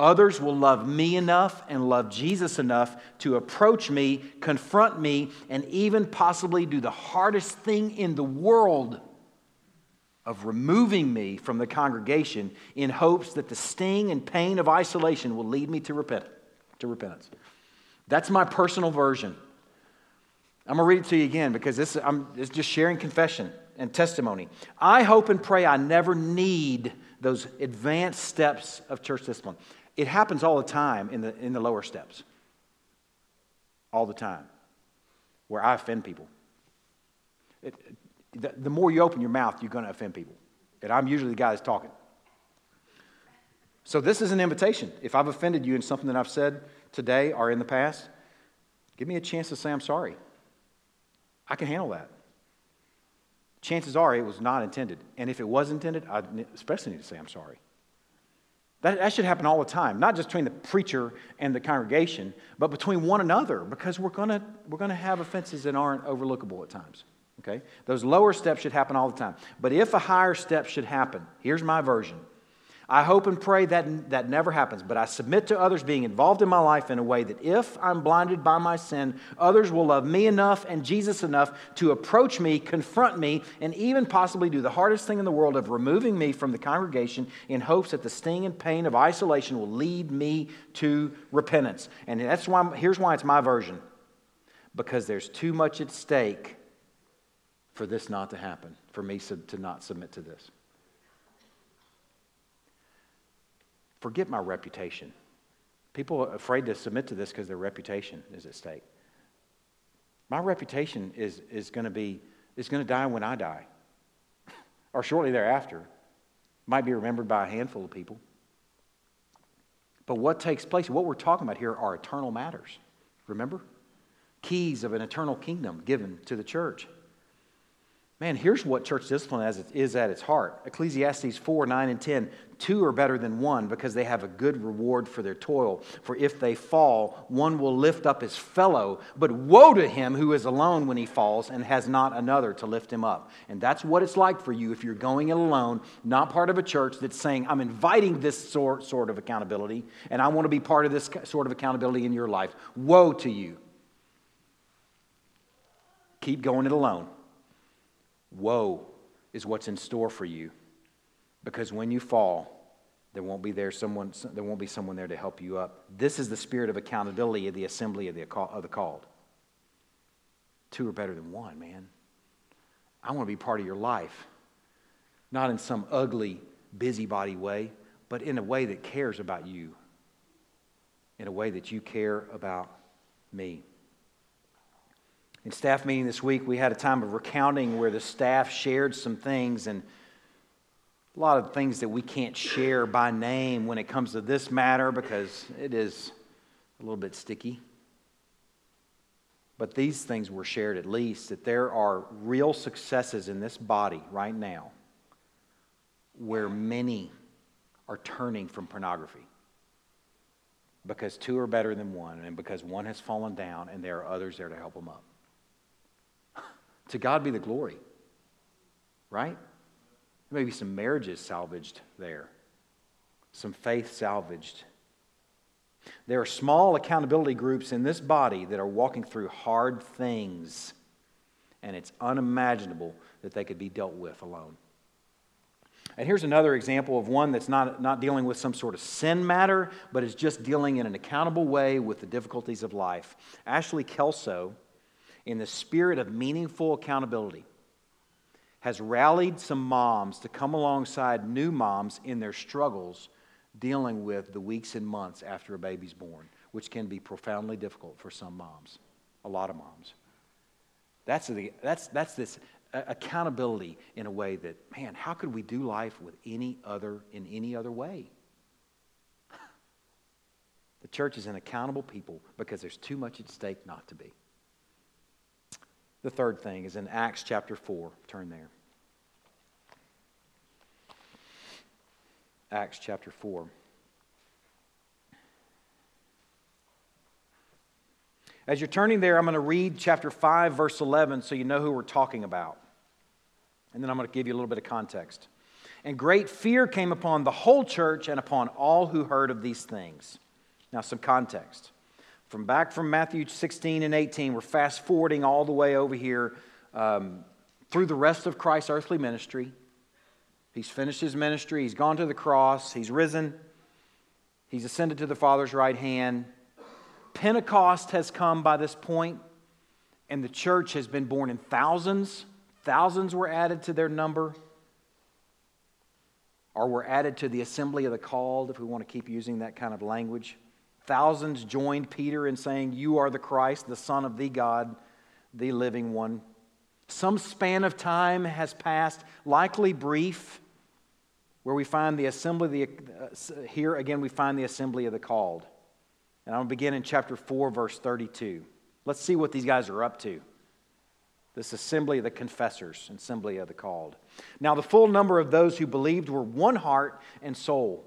others will love me enough and love Jesus enough to approach me, confront me, and even possibly do the hardest thing in the world of removing me from the congregation in hopes that the sting and pain of isolation will lead me to, repent, to repentance. That's my personal version. I'm going to read it to you again because this, I'm just sharing confession and testimony. I hope and pray I never need those advanced steps of church discipline. It happens all the time in the, in the lower steps. All the time. Where I offend people. It, the, the more you open your mouth, you're going to offend people. And I'm usually the guy that's talking. So this is an invitation. If I've offended you in something that I've said today or in the past, give me a chance to say I'm sorry. I can handle that. Chances are it was not intended. And if it was intended, I especially need to say I'm sorry. That, that should happen all the time, not just between the preacher and the congregation, but between one another, because we're going to we're gonna have offenses that aren't overlookable at times. Okay? Those lower steps should happen all the time. But if a higher step should happen, here's my version I hope and pray that that never happens, but I submit to others being involved in my life in a way that if I'm blinded by my sin, others will love me enough and Jesus enough to approach me, confront me, and even possibly do the hardest thing in the world of removing me from the congregation in hopes that the sting and pain of isolation will lead me to repentance. And that's why here's why it's my version. Because there's too much at stake for this not to happen, for me to not submit to this. Forget my reputation. People are afraid to submit to this because their reputation is at stake. My reputation is, is going to be is going to die when I die, or shortly thereafter. Might be remembered by a handful of people. But what takes place, what we're talking about here, are eternal matters. Remember? Keys of an eternal kingdom given to the church. Man, here's what church discipline is at its heart. Ecclesiastes 4 9 and 10. Two are better than one because they have a good reward for their toil. For if they fall, one will lift up his fellow. But woe to him who is alone when he falls and has not another to lift him up. And that's what it's like for you if you're going it alone, not part of a church that's saying, I'm inviting this sort, sort of accountability, and I want to be part of this sort of accountability in your life. Woe to you. Keep going it alone. Woe is what's in store for you because when you fall, there won't be there someone there won't be someone there to help you up. This is the spirit of accountability of the assembly of the, of the called. Two are better than one, man. I want to be part of your life. Not in some ugly, busybody way, but in a way that cares about you. In a way that you care about me. In staff meeting this week, we had a time of recounting where the staff shared some things and a lot of things that we can't share by name when it comes to this matter because it is a little bit sticky. But these things were shared at least that there are real successes in this body right now where many are turning from pornography because two are better than one and because one has fallen down and there are others there to help them up. To God be the glory, right? Maybe some marriages salvaged there, some faith salvaged. There are small accountability groups in this body that are walking through hard things, and it's unimaginable that they could be dealt with alone. And here's another example of one that's not, not dealing with some sort of sin matter, but is just dealing in an accountable way with the difficulties of life. Ashley Kelso, in the spirit of meaningful accountability, has rallied some moms to come alongside new moms in their struggles dealing with the weeks and months after a baby's born, which can be profoundly difficult for some moms, a lot of moms. That's, the, that's, that's this uh, accountability in a way that, man, how could we do life with any other, in any other way? The church is an accountable people because there's too much at stake not to be. The third thing is in Acts chapter 4. Turn there. Acts chapter 4. As you're turning there, I'm going to read chapter 5, verse 11, so you know who we're talking about. And then I'm going to give you a little bit of context. And great fear came upon the whole church and upon all who heard of these things. Now, some context. From back from Matthew 16 and 18, we're fast forwarding all the way over here um, through the rest of Christ's earthly ministry. He's finished his ministry, he's gone to the cross, he's risen, he's ascended to the Father's right hand. Pentecost has come by this point, and the church has been born in thousands, thousands were added to their number, or were added to the assembly of the called, if we want to keep using that kind of language. Thousands joined Peter in saying, You are the Christ, the Son of the God, the living one. Some span of time has passed, likely brief, where we find the assembly, the, uh, here again, we find the assembly of the called. And I'm begin in chapter 4, verse 32. Let's see what these guys are up to. This assembly of the confessors, assembly of the called. Now, the full number of those who believed were one heart and soul.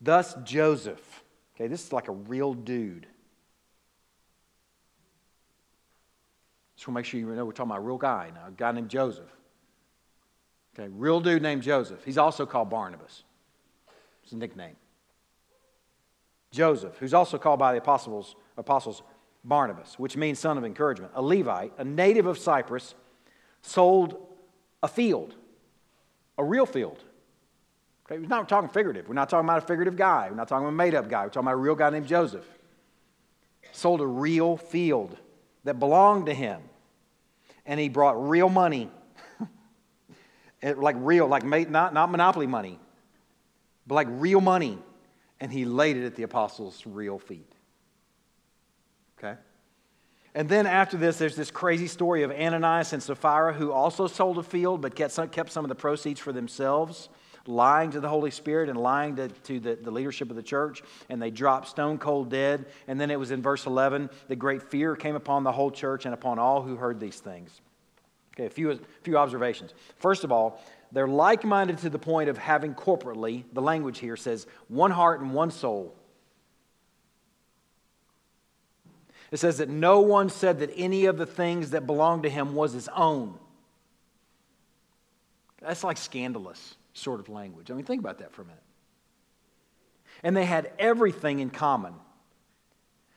Thus, Joseph, okay, this is like a real dude. Just want to make sure you know we're talking about a real guy now, a guy named Joseph. Okay, real dude named Joseph. He's also called Barnabas. It's a nickname. Joseph, who's also called by the apostles, apostles Barnabas, which means son of encouragement, a Levite, a native of Cyprus, sold a field, a real field. Okay, we're not talking figurative. We're not talking about a figurative guy. We're not talking about a made up guy. We're talking about a real guy named Joseph. Sold a real field that belonged to him. And he brought real money. like real, like not, not monopoly money, but like real money. And he laid it at the apostles' real feet. Okay? And then after this, there's this crazy story of Ananias and Sapphira who also sold a field but kept some, kept some of the proceeds for themselves, lying to the Holy Spirit and lying to, to the, the leadership of the church. And they dropped stone cold dead. And then it was in verse 11 the great fear came upon the whole church and upon all who heard these things. Okay, a few, a few observations. First of all, they're like minded to the point of having corporately, the language here says, one heart and one soul. It says that no one said that any of the things that belonged to him was his own. That's like scandalous sort of language. I mean, think about that for a minute. And they had everything in common.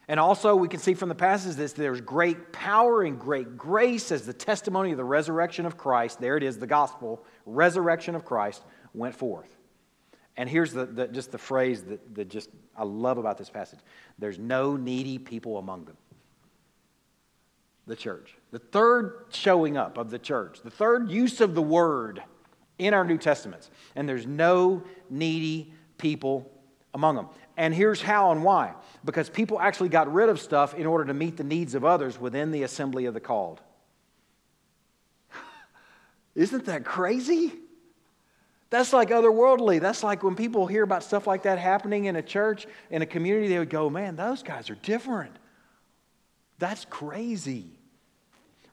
And also, we can see from the passage that there's great power and great grace as the testimony of the resurrection of Christ. There it is, the gospel, resurrection of Christ, went forth. And here's the, the, just the phrase that, that just I love about this passage there's no needy people among them. The church. The third showing up of the church, the third use of the word in our New Testaments. And there's no needy people among them. And here's how and why because people actually got rid of stuff in order to meet the needs of others within the assembly of the called. Isn't that crazy? That's like otherworldly. That's like when people hear about stuff like that happening in a church, in a community, they would go, man, those guys are different. That's crazy.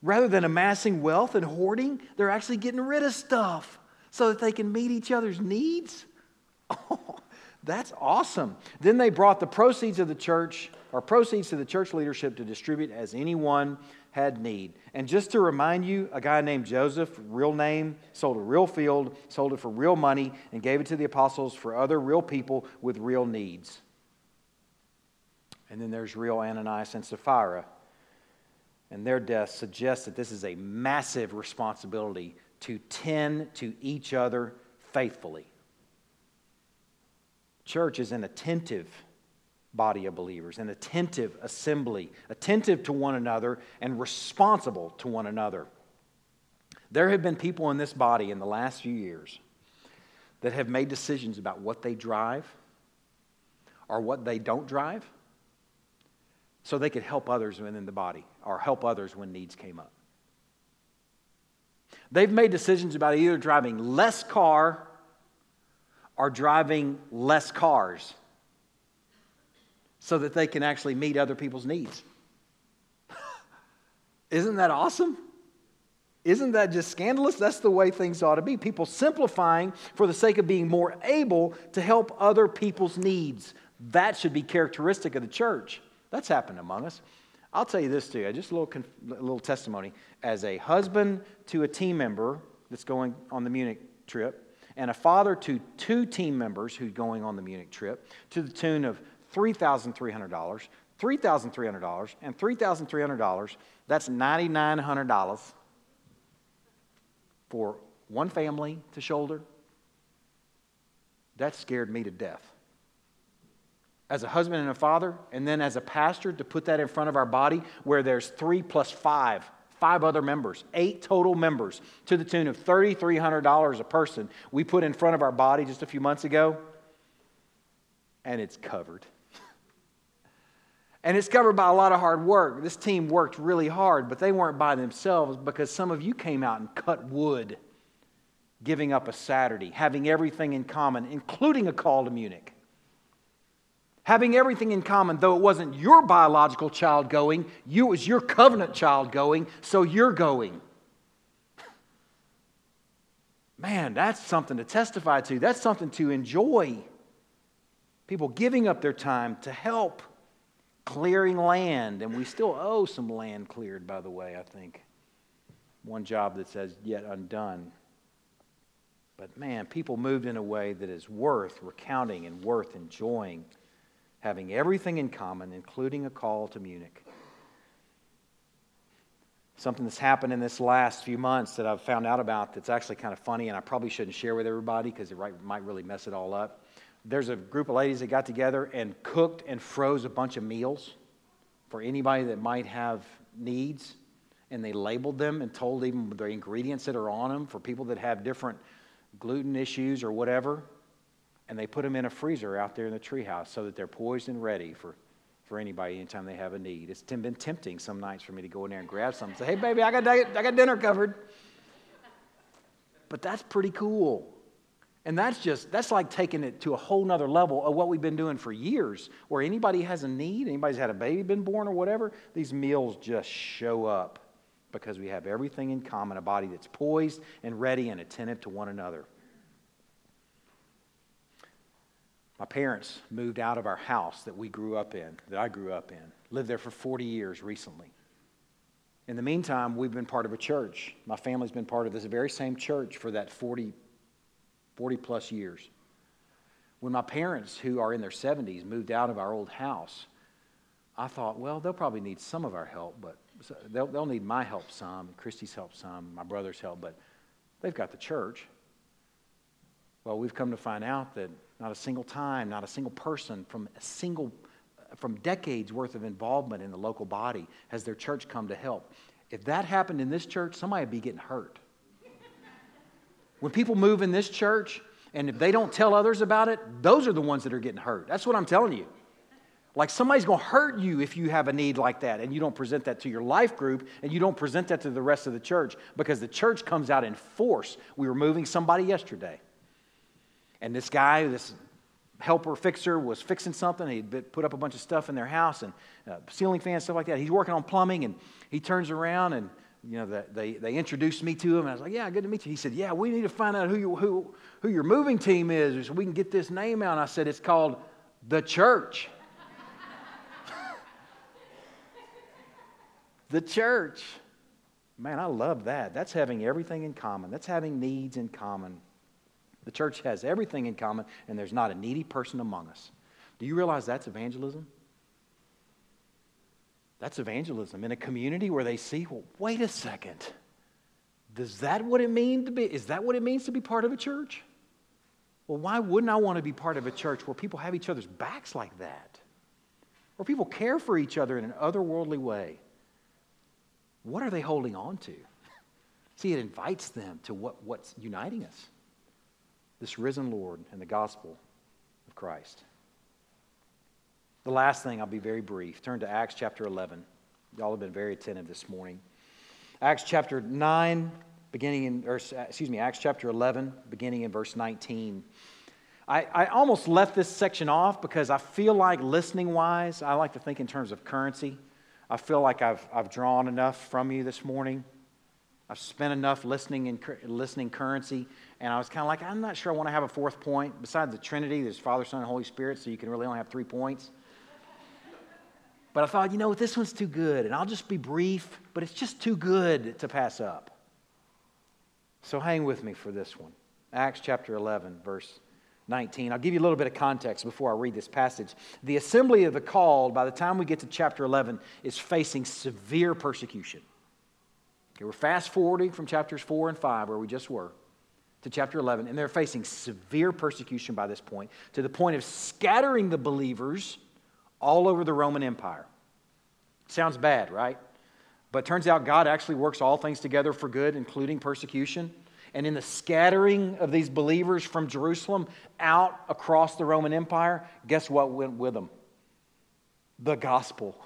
Rather than amassing wealth and hoarding, they're actually getting rid of stuff so that they can meet each other's needs. Oh, that's awesome. Then they brought the proceeds of the church, or proceeds to the church leadership to distribute as anyone had need. And just to remind you, a guy named Joseph, real name, sold a real field, sold it for real money, and gave it to the apostles for other real people with real needs. And then there's real Ananias and Sapphira. And their death suggests that this is a massive responsibility to tend to each other faithfully. Church is an attentive body of believers, an attentive assembly, attentive to one another and responsible to one another. There have been people in this body in the last few years that have made decisions about what they drive or what they don't drive so they could help others within the body or help others when needs came up. They've made decisions about either driving less car or driving less cars so that they can actually meet other people's needs. Isn't that awesome? Isn't that just scandalous? That's the way things ought to be. People simplifying for the sake of being more able to help other people's needs. That should be characteristic of the church. That's happened among us. I'll tell you this too, just a little, little testimony. As a husband to a team member that's going on the Munich trip, and a father to two team members who's going on the Munich trip to the tune of $3,300, $3,300, and $3,300, that's $9,900 for one family to shoulder. That scared me to death as a husband and a father, and then as a pastor to put that in front of our body where there's three plus five, five other members, eight total members to the tune of $3,300 a person, we put in front of our body just a few months ago, and it's covered. and it's covered by a lot of hard work. This team worked really hard, but they weren't by themselves because some of you came out and cut wood, giving up a Saturday, having everything in common, including a call to Munich having everything in common, though it wasn't your biological child going, you, it was your covenant child going, so you're going. Man, that's something to testify to. That's something to enjoy. People giving up their time to help clearing land, and we still owe some land cleared, by the way, I think. One job that says yet undone. But man, people moved in a way that is worth recounting and worth enjoying having everything in common, including a call to Munich. Something that's happened in this last few months that I've found out about that's actually kind of funny, and I probably shouldn't share with everybody because it might really mess it all up. There's a group of ladies that got together and cooked and froze a bunch of meals for anybody that might have needs, and they labeled them and told even the ingredients that are on them for people that have different gluten issues or whatever and they put them in a freezer out there in the treehouse so that they're poised and ready for, for anybody anytime they have a need. It's been tempting some nights for me to go in there and grab something and say, hey, baby, I got, I got dinner covered. But that's pretty cool. And that's just, that's like taking it to a whole nother level of what we've been doing for years, where anybody has a need, anybody's had a baby been born or whatever, these meals just show up because we have everything in common a body that's poised and ready and attentive to one another. My parents moved out of our house that we grew up in, that I grew up in, lived there for 40 years recently. In the meantime, we've been part of a church. My family's been part of this very same church for that 40, 40 plus years. When my parents, who are in their 70s, moved out of our old house, I thought, well, they'll probably need some of our help, but they'll, they'll need my help some, Christy's help some, my brother's help, but they've got the church. Well, we've come to find out that not a single time, not a single person from a single from decades worth of involvement in the local body has their church come to help. If that happened in this church, somebody would be getting hurt. When people move in this church and if they don't tell others about it, those are the ones that are getting hurt. That's what I'm telling you. Like somebody's going to hurt you if you have a need like that and you don't present that to your life group and you don't present that to the rest of the church because the church comes out in force. We were moving somebody yesterday and this guy, this helper fixer, was fixing something. He'd put up a bunch of stuff in their house and uh, ceiling fans, stuff like that. He's working on plumbing, and he turns around and you know, the, they, they introduced me to him. And I was like, yeah, good to meet you. He said, yeah, we need to find out who, you, who, who your moving team is so we can get this name out. And I said, it's called The Church. the Church. Man, I love that. That's having everything in common. That's having needs in common. The church has everything in common, and there's not a needy person among us. Do you realize that's evangelism? That's evangelism in a community where they see, well, wait a second. Does that what it mean to be? Is that what it means to be part of a church? Well, why wouldn't I want to be part of a church where people have each other's backs like that? Where people care for each other in an otherworldly way? What are they holding on to? See, it invites them to what, what's uniting us this risen Lord and the gospel of Christ. The last thing, I'll be very brief. Turn to Acts chapter 11. Y'all have been very attentive this morning. Acts chapter 9, beginning in, or excuse me, Acts chapter 11, beginning in verse 19. I, I almost left this section off because I feel like listening wise, I like to think in terms of currency. I feel like I've, I've drawn enough from you this morning. I've spent enough listening in listening currency and I was kind of like, I'm not sure I want to have a fourth point. Besides the Trinity, there's Father, Son, and Holy Spirit, so you can really only have three points. But I thought, you know what, this one's too good, and I'll just be brief, but it's just too good to pass up. So hang with me for this one. Acts chapter 11, verse 19. I'll give you a little bit of context before I read this passage. The assembly of the called, by the time we get to chapter 11, is facing severe persecution. Okay, we're fast forwarding from chapters 4 and 5, where we just were, to chapter 11, and they're facing severe persecution by this point, to the point of scattering the believers all over the Roman Empire. Sounds bad, right? But turns out God actually works all things together for good, including persecution. And in the scattering of these believers from Jerusalem out across the Roman Empire, guess what went with them? The gospel,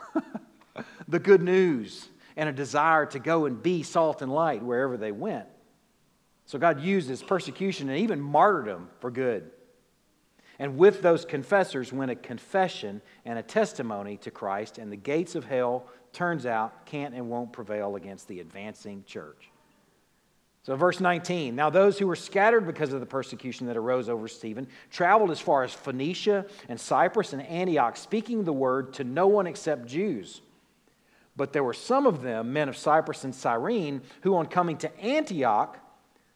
the good news, and a desire to go and be salt and light wherever they went. So God uses persecution and even martyrdom for good. And with those confessors went a confession and a testimony to Christ, and the gates of hell, turns out, can't and won't prevail against the advancing church. So, verse 19 Now, those who were scattered because of the persecution that arose over Stephen traveled as far as Phoenicia and Cyprus and Antioch, speaking the word to no one except Jews. But there were some of them, men of Cyprus and Cyrene, who on coming to Antioch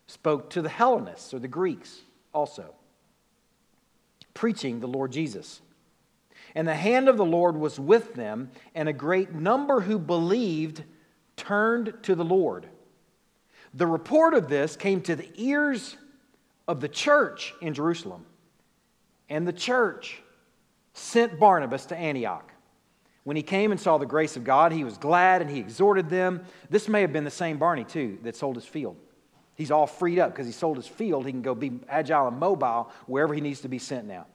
spoke to the Hellenists or the Greeks also, preaching the Lord Jesus. And the hand of the Lord was with them, and a great number who believed turned to the Lord. The report of this came to the ears of the church in Jerusalem. And the church sent Barnabas to Antioch. When he came and saw the grace of God, he was glad and he exhorted them. This may have been the same Barney, too, that sold his field. He's all freed up because he sold his field. He can go be agile and mobile wherever he needs to be sent now.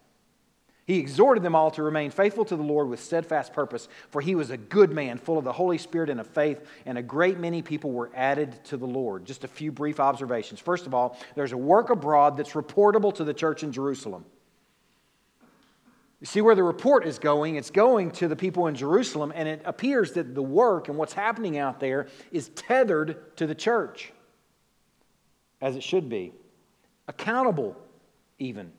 He exhorted them all to remain faithful to the Lord with steadfast purpose, for he was a good man, full of the Holy Spirit and of faith, and a great many people were added to the Lord. Just a few brief observations. First of all, there's a work abroad that's reportable to the church in Jerusalem. You see where the report is going? It's going to the people in Jerusalem, and it appears that the work and what's happening out there is tethered to the church, as it should be, accountable even.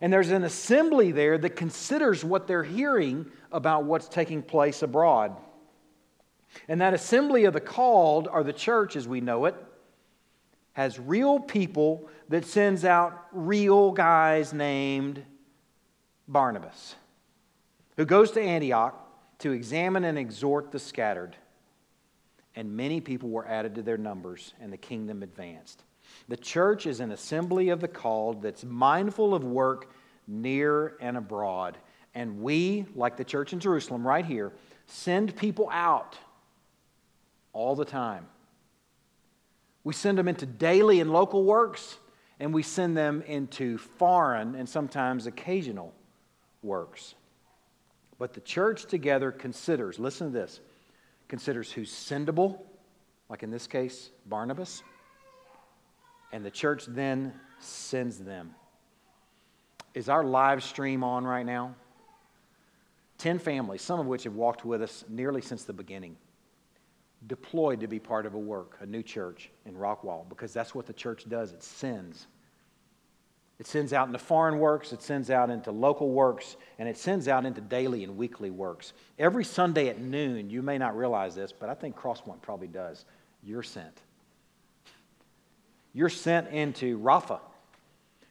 And there's an assembly there that considers what they're hearing about what's taking place abroad. And that assembly of the called, or the church as we know it, has real people that sends out real guys named Barnabas, who goes to Antioch to examine and exhort the scattered. And many people were added to their numbers, and the kingdom advanced. The church is an assembly of the called that's mindful of work near and abroad. And we, like the church in Jerusalem right here, send people out all the time. We send them into daily and local works, and we send them into foreign and sometimes occasional works. But the church together considers, listen to this, considers who's sendable, like in this case, Barnabas, and the church then sends them. Is our live stream on right now? 10 families, some of which have walked with us nearly since the beginning, deployed to be part of a work, a new church in Rockwall, because that's what the church does it sends. It sends out into foreign works, it sends out into local works, and it sends out into daily and weekly works. Every Sunday at noon, you may not realize this, but I think Crosspoint probably does. You're sent. You're sent into Rafa.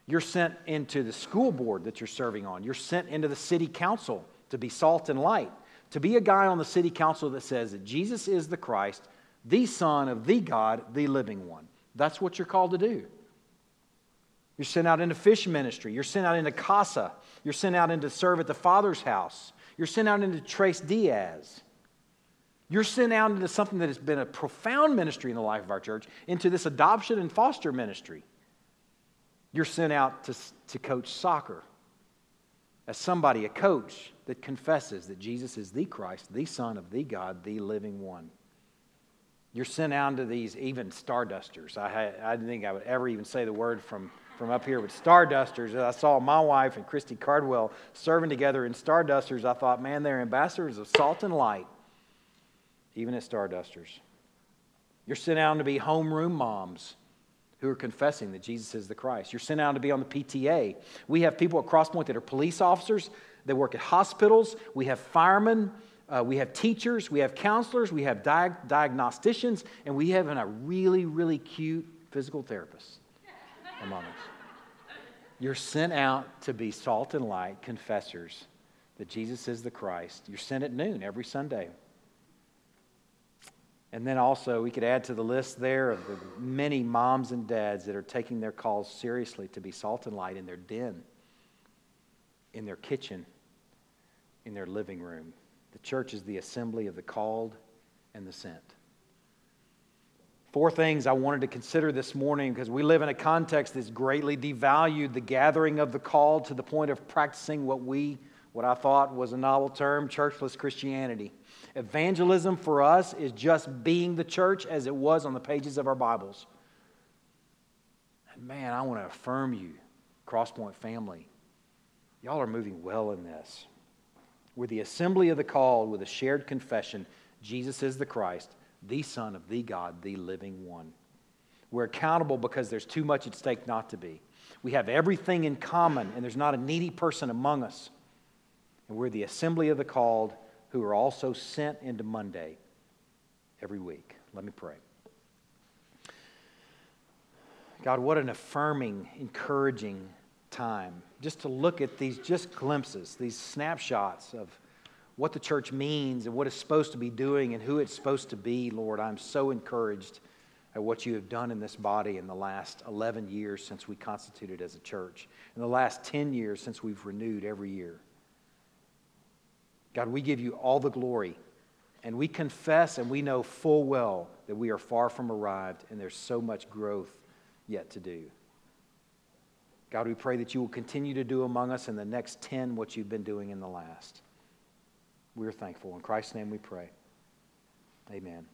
You're sent into the school board that you're serving on. You're sent into the city council to be salt and light. To be a guy on the city council that says that Jesus is the Christ, the Son of the God, the living one. That's what you're called to do. You're sent out into fish ministry. You're sent out into CASA. You're sent out into serve at the Father's house. You're sent out into Tres Dias. You're sent out into something that has been a profound ministry in the life of our church, into this adoption and foster ministry. You're sent out to, to coach soccer as somebody, a coach that confesses that Jesus is the Christ, the Son of the God, the living one. You're sent out to these even stardusters. I, I didn't think I would ever even say the word from, from up here, with stardusters. I saw my wife and Christy Cardwell serving together in stardusters. I thought, man, they're ambassadors of salt and light, even at stardusters. You're sent out to be homeroom moms who are confessing that Jesus is the Christ. You're sent out to be on the PTA. We have people at Crosspoint that are police officers that work at hospitals. We have firemen uh, we have teachers, we have counselors, we have diag- diagnosticians, and we have a really, really cute physical therapist among us. You're sent out to be salt and light confessors that Jesus is the Christ. You're sent at noon every Sunday. And then also, we could add to the list there of the many moms and dads that are taking their calls seriously to be salt and light in their den, in their kitchen, in their living room. The church is the assembly of the called and the sent. Four things I wanted to consider this morning because we live in a context that's greatly devalued the gathering of the called to the point of practicing what we, what I thought was a novel term, churchless Christianity. Evangelism for us is just being the church as it was on the pages of our Bibles. And man, I want to affirm you, Crosspoint family. Y'all are moving well in this. We're the assembly of the called with a shared confession Jesus is the Christ, the Son of the God, the living one. We're accountable because there's too much at stake not to be. We have everything in common, and there's not a needy person among us. And we're the assembly of the called who are also sent into Monday every week. Let me pray. God, what an affirming, encouraging time just to look at these just glimpses, these snapshots of what the church means and what it's supposed to be doing and who it's supposed to be, Lord. I'm so encouraged at what you have done in this body in the last 11 years since we constituted as a church, in the last 10 years since we've renewed every year. God, we give you all the glory. And we confess and we know full well that we are far from arrived and there's so much growth yet to do. God, we pray that you will continue to do among us in the next 10 what you've been doing in the last. We're thankful. In Christ's name we pray. Amen.